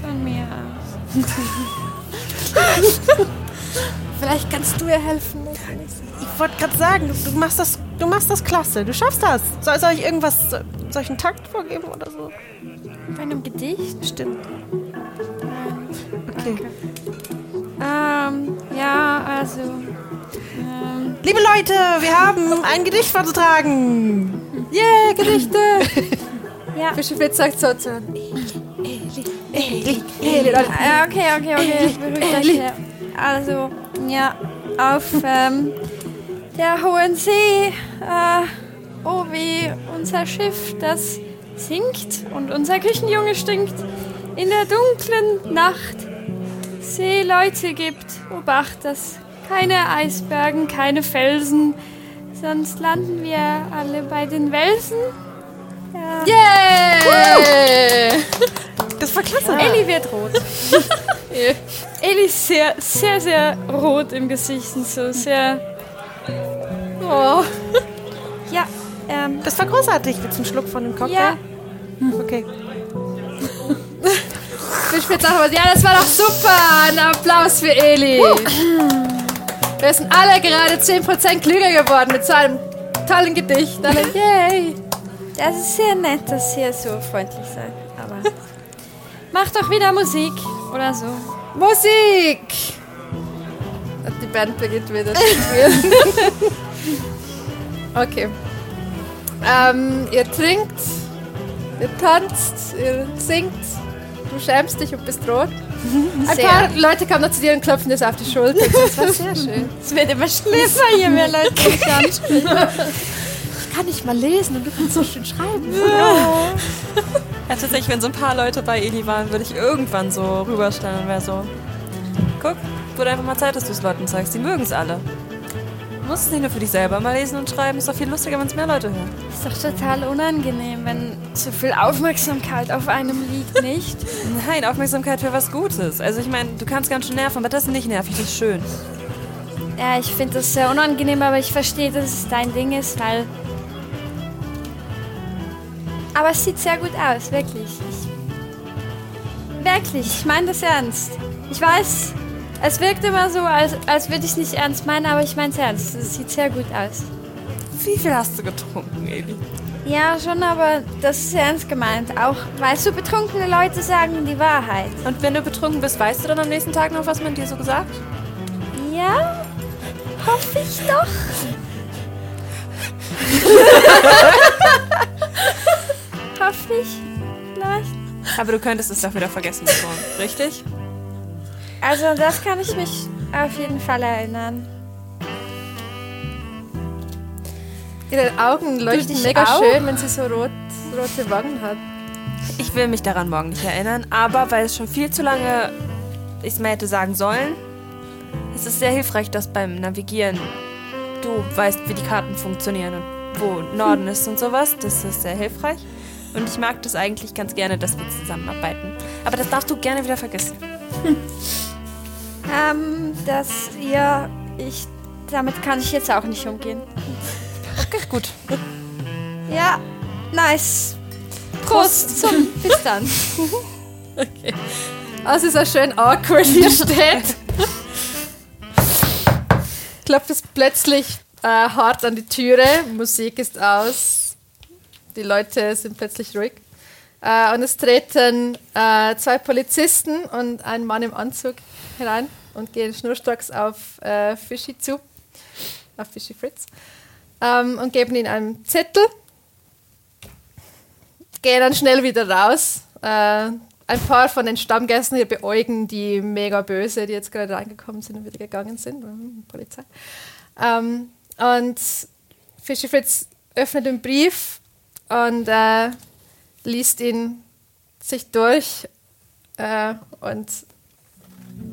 Von mir aus. Vielleicht kannst du ihr helfen. Ich wollte gerade sagen, du, du machst das, du machst das klasse. Du schaffst das. Soll, soll ich irgendwas, soll ich einen Takt vorgeben oder so? Bei einem Gedicht? Stimmt. Okay. Ähm, ja, also. Ähm, Liebe Leute, wir haben ein Gedicht vorzutragen. Yeah, Gedichte! ja. Bischof Fitz sagt so zu. Äh, okay, okay, okay. Beruhigt euch. hier. Also, ja, auf ähm, der hohen See, äh, oh wie unser Schiff, das sinkt und unser Küchenjunge stinkt. In der dunklen Nacht Seeleute gibt, obacht, dass keine Eisbergen, keine Felsen, sonst landen wir alle bei den Welsen. Ja. Yeah! Das war klasse. Elli wird rot. Elli ist sehr, sehr, sehr rot im Gesicht und so sehr. Oh. Ja, ähm, Das war großartig. Willst du einen Schluck von dem Cocktail? ja, Okay. Sagt aber, ja, das war doch super! Ein Applaus für Eli! Wir sind alle gerade 10% klüger geworden mit so einem tollen Gedicht. Alle, yay! das ist sehr nett, dass ihr so freundlich seid. Aber macht doch wieder Musik oder so. Musik! Die Band beginnt wieder zu spielen. okay. Ähm, ihr trinkt, ihr tanzt, ihr singt, du schämst dich und bist rot. Ein Sehr. paar Leute kommen noch zu dir und klopfen dir so auf die Schulter. Das war sehr schön. Es wird immer schlimmer, je mehr Leute mich ansprechen. Ich kann nicht mal lesen und du kannst so schön schreiben. Ja, tatsächlich, wenn so ein paar Leute bei Eli waren, würde ich irgendwann so rüberstellen und wäre so, guck, wurde einfach mal Zeit, dass du es Leuten zeigst. Die mögen es alle. Du musst es nicht nur für dich selber mal lesen und schreiben. Ist doch viel lustiger, wenn es mehr Leute hören. Ist doch total unangenehm, wenn so viel Aufmerksamkeit auf einem liegt, nicht? Nein, Aufmerksamkeit für was Gutes. Also ich meine, du kannst ganz schön nerven, aber das ist nicht nervig, das ist schön. Ja, ich finde das sehr unangenehm, aber ich verstehe, dass es dein Ding ist, weil. Aber es sieht sehr gut aus, wirklich. Ich, wirklich, ich meine das ernst. Ich weiß, es wirkt immer so, als, als würde ich es nicht ernst meinen, aber ich meine es ernst. Es sieht sehr gut aus. Wie viel hast du getrunken, Eli? Ja, schon, aber das ist ernst gemeint. Auch, weißt du, betrunkene Leute sagen die Wahrheit. Und wenn du betrunken bist, weißt du dann am nächsten Tag noch, was man dir so gesagt? Ja? Hoffe ich doch. Hoffe ich. Vielleicht. Aber du könntest es doch wieder vergessen, richtig? Also, das kann ich mich auf jeden Fall erinnern. Ihre Augen leuchten mega auch? schön, wenn sie so rot, rote Wangen hat. Ich will mich daran morgen nicht erinnern, aber weil es schon viel zu lange ich es mir hätte sagen sollen, es ist sehr hilfreich, dass beim Navigieren du weißt, wie die Karten funktionieren und wo Norden ist und sowas. Das ist sehr hilfreich. Und ich mag das eigentlich ganz gerne, dass wir zusammenarbeiten. Aber das darfst du gerne wieder vergessen. Ähm, das, ja, ich, damit kann ich jetzt auch nicht umgehen. Okay, gut. Ja, nice. Prost zum, bis dann. Also so schön awkward hier steht, klopft es plötzlich äh, hart an die Türe. Musik ist aus. Die Leute sind plötzlich ruhig. Äh, und es treten äh, zwei Polizisten und ein Mann im Anzug herein und gehen schnurstracks auf äh, Fischi zu, auf Fischi Fritz, ähm, und geben ihm einen Zettel. Gehen dann schnell wieder raus. Äh, ein paar von den Stammgästen hier beäugen die mega böse, die jetzt gerade reingekommen sind und wieder gegangen sind. Polizei. Ähm, und Fischi Fritz öffnet den Brief und äh, liest ihn sich durch äh, und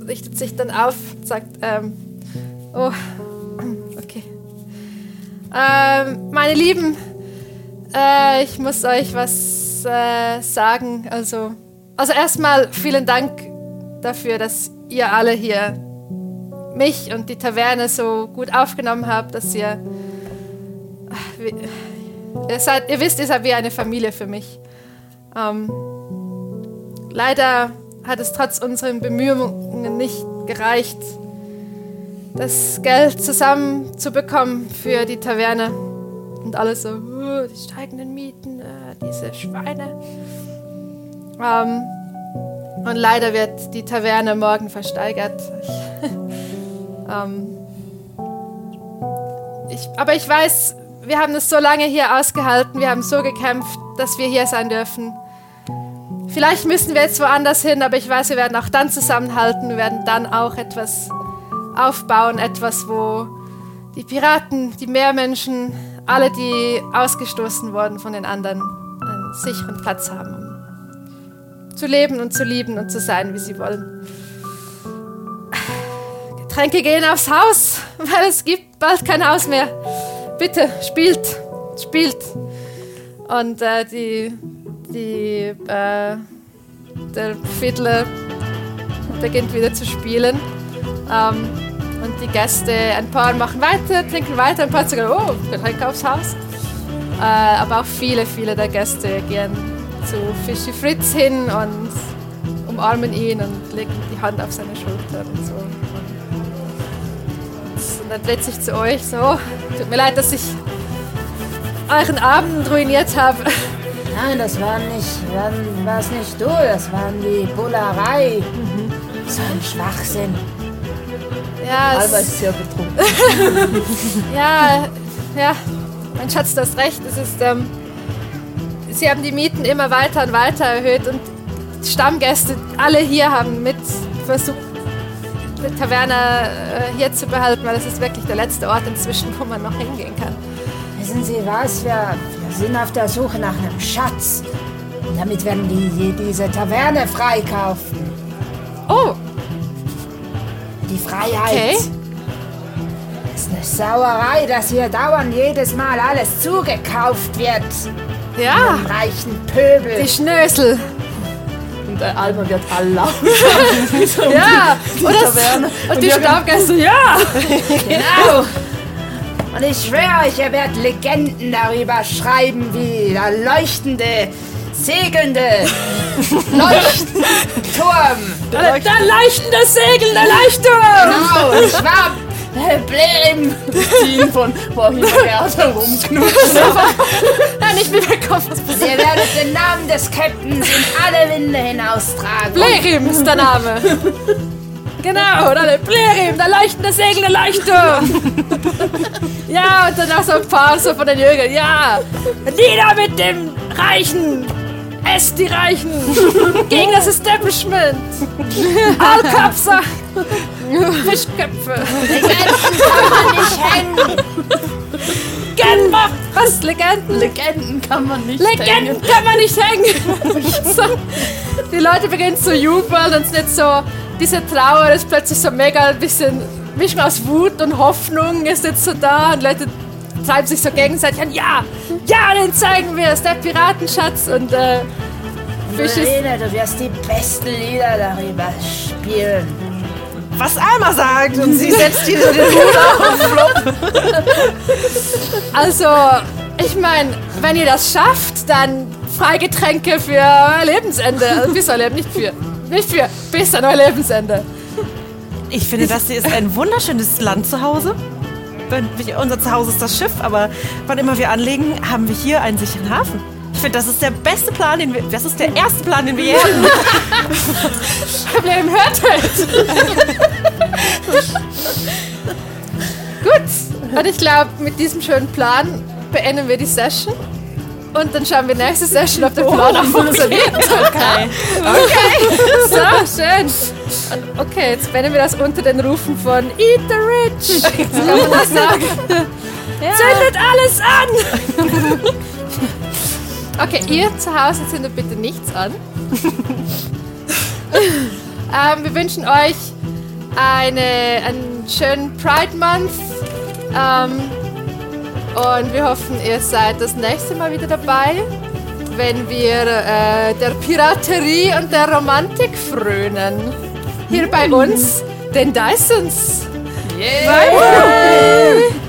richtet sich dann auf, sagt, ähm, oh, okay. Ähm, meine Lieben, äh, ich muss euch was äh, sagen. Also, also erstmal vielen Dank dafür, dass ihr alle hier mich und die Taverne so gut aufgenommen habt, dass ihr, ihr, seid, ihr wisst, ihr seid wie eine Familie für mich. Ähm, leider hat es trotz unseren Bemühungen nicht gereicht, das Geld zusammenzubekommen für die Taverne. Und alles so, uh, die steigenden Mieten, uh, diese Schweine. Ähm, und leider wird die Taverne morgen versteigert. ähm, ich, aber ich weiß, wir haben es so lange hier ausgehalten, wir haben so gekämpft, dass wir hier sein dürfen. Vielleicht müssen wir jetzt woanders hin, aber ich weiß, wir werden auch dann zusammenhalten. Wir werden dann auch etwas aufbauen, etwas, wo die Piraten, die Meermenschen, alle, die ausgestoßen wurden von den anderen, einen sicheren Platz haben, um zu leben und zu lieben und zu sein, wie sie wollen. Getränke gehen aufs Haus, weil es gibt bald kein Haus mehr. Bitte, spielt, spielt. Und äh, die die, äh, der Fiddler beginnt wieder zu spielen. Ähm, und die Gäste, ein paar machen weiter, trinken weiter, ein paar sagen, oh, Getränk aufs Haus. Äh, aber auch viele, viele der Gäste gehen zu Fischi Fritz hin und umarmen ihn und legen die Hand auf seine Schulter und so. Und dann sich zu euch so, tut mir leid, dass ich euren Abend ruiniert habe. Nein, das war nicht, war es nicht du, das waren die Bullerei. Mhm. So ein Schwachsinn. Ja, Albert ist sehr betrunken. ja, ja, mein Schatz, du hast recht. Es ist, ähm, sie haben die Mieten immer weiter und weiter erhöht und Stammgäste, alle hier haben mit versucht, Taverne äh, hier zu behalten, weil es ist wirklich der letzte Ort inzwischen, wo man noch hingehen kann. Wissen Sie was? Wir, wir sind auf der Suche nach einem Schatz. Und damit werden die diese Taverne freikaufen. Oh! Die Freiheit. Okay. Das ist eine Sauerei, dass hier dauernd jedes Mal alles zugekauft wird. Ja! Reichen Pöbel. Die Schnösel. Und der Alba wird all laut. Ja! die Und, das, und die Stammgäste, ja! Genau. Und ich schwöre euch, ihr werdet Legenden darüber schreiben, wie der leuchtende, segelnde Leuchtturm. Der leuchtende Segel, der Leuchtturm! Genau, ich war Blerim. Ziehen von wohin er herumknutscht. Ja, nicht mitbekommen, was passiert. Ihr werdet den Namen des Captains in alle Winde hinaustragen. Blerim ist der Name. Genau, oder der Blerim, der leuchtende Segel, der Leuchtturm. Ja, und dann auch so ein paar so von den Jüngern. Ja, nieder mit dem Reichen. Esst die Reichen. Gegen das Establishment. Allkapser. Fischköpfe. Legenden kann man nicht hängen. Legenden. Was? Legenden? Legenden kann man nicht Legenden kann man nicht hängen. so, die Leute beginnen zu jubeln und es ist nicht so, diese Trauer ist plötzlich so mega ein bisschen Mischung aus Wut und Hoffnung ist jetzt so da und Leute treiben sich so gegenseitig an. Ja, ja, den zeigen wir es, der Piratenschatz und äh, Fisch ist Lene, du wirst die besten Lieder darüber spielen. Was Alma sagt und sie setzt hier so den Hut auf. Also, ich meine, wenn ihr das schafft, dann Freigetränke für euer Lebensende. Also für euer Leben, nicht für Nicht für bis an euer Lebensende. Ich finde, das hier ist ein wunderschönes Land zu Hause. Unser Zuhause ist das Schiff, aber wann immer wir anlegen, haben wir hier einen sicheren Hafen. Ich finde, das ist der beste Plan, den wir. Das ist der erste Plan, den wir je hatten. Problem hört halt. Gut. Und ich glaube, mit diesem schönen Plan beenden wir die Session. Und dann schauen wir nächste Session, ob der Plan auch funktioniert. Okay. Okay. So, schön. Und okay, jetzt beenden wir das unter den Rufen von Eat the Rich. So kann man das sagen. Zündet alles an! Okay, ihr zu Hause zündet bitte nichts an. ähm, wir wünschen euch eine, einen schönen Pride Month. Ähm, und wir hoffen, ihr seid das nächste Mal wieder dabei, wenn wir äh, der Piraterie und der Romantik frönen. Hier bei uns, den Dysons. Bye bye!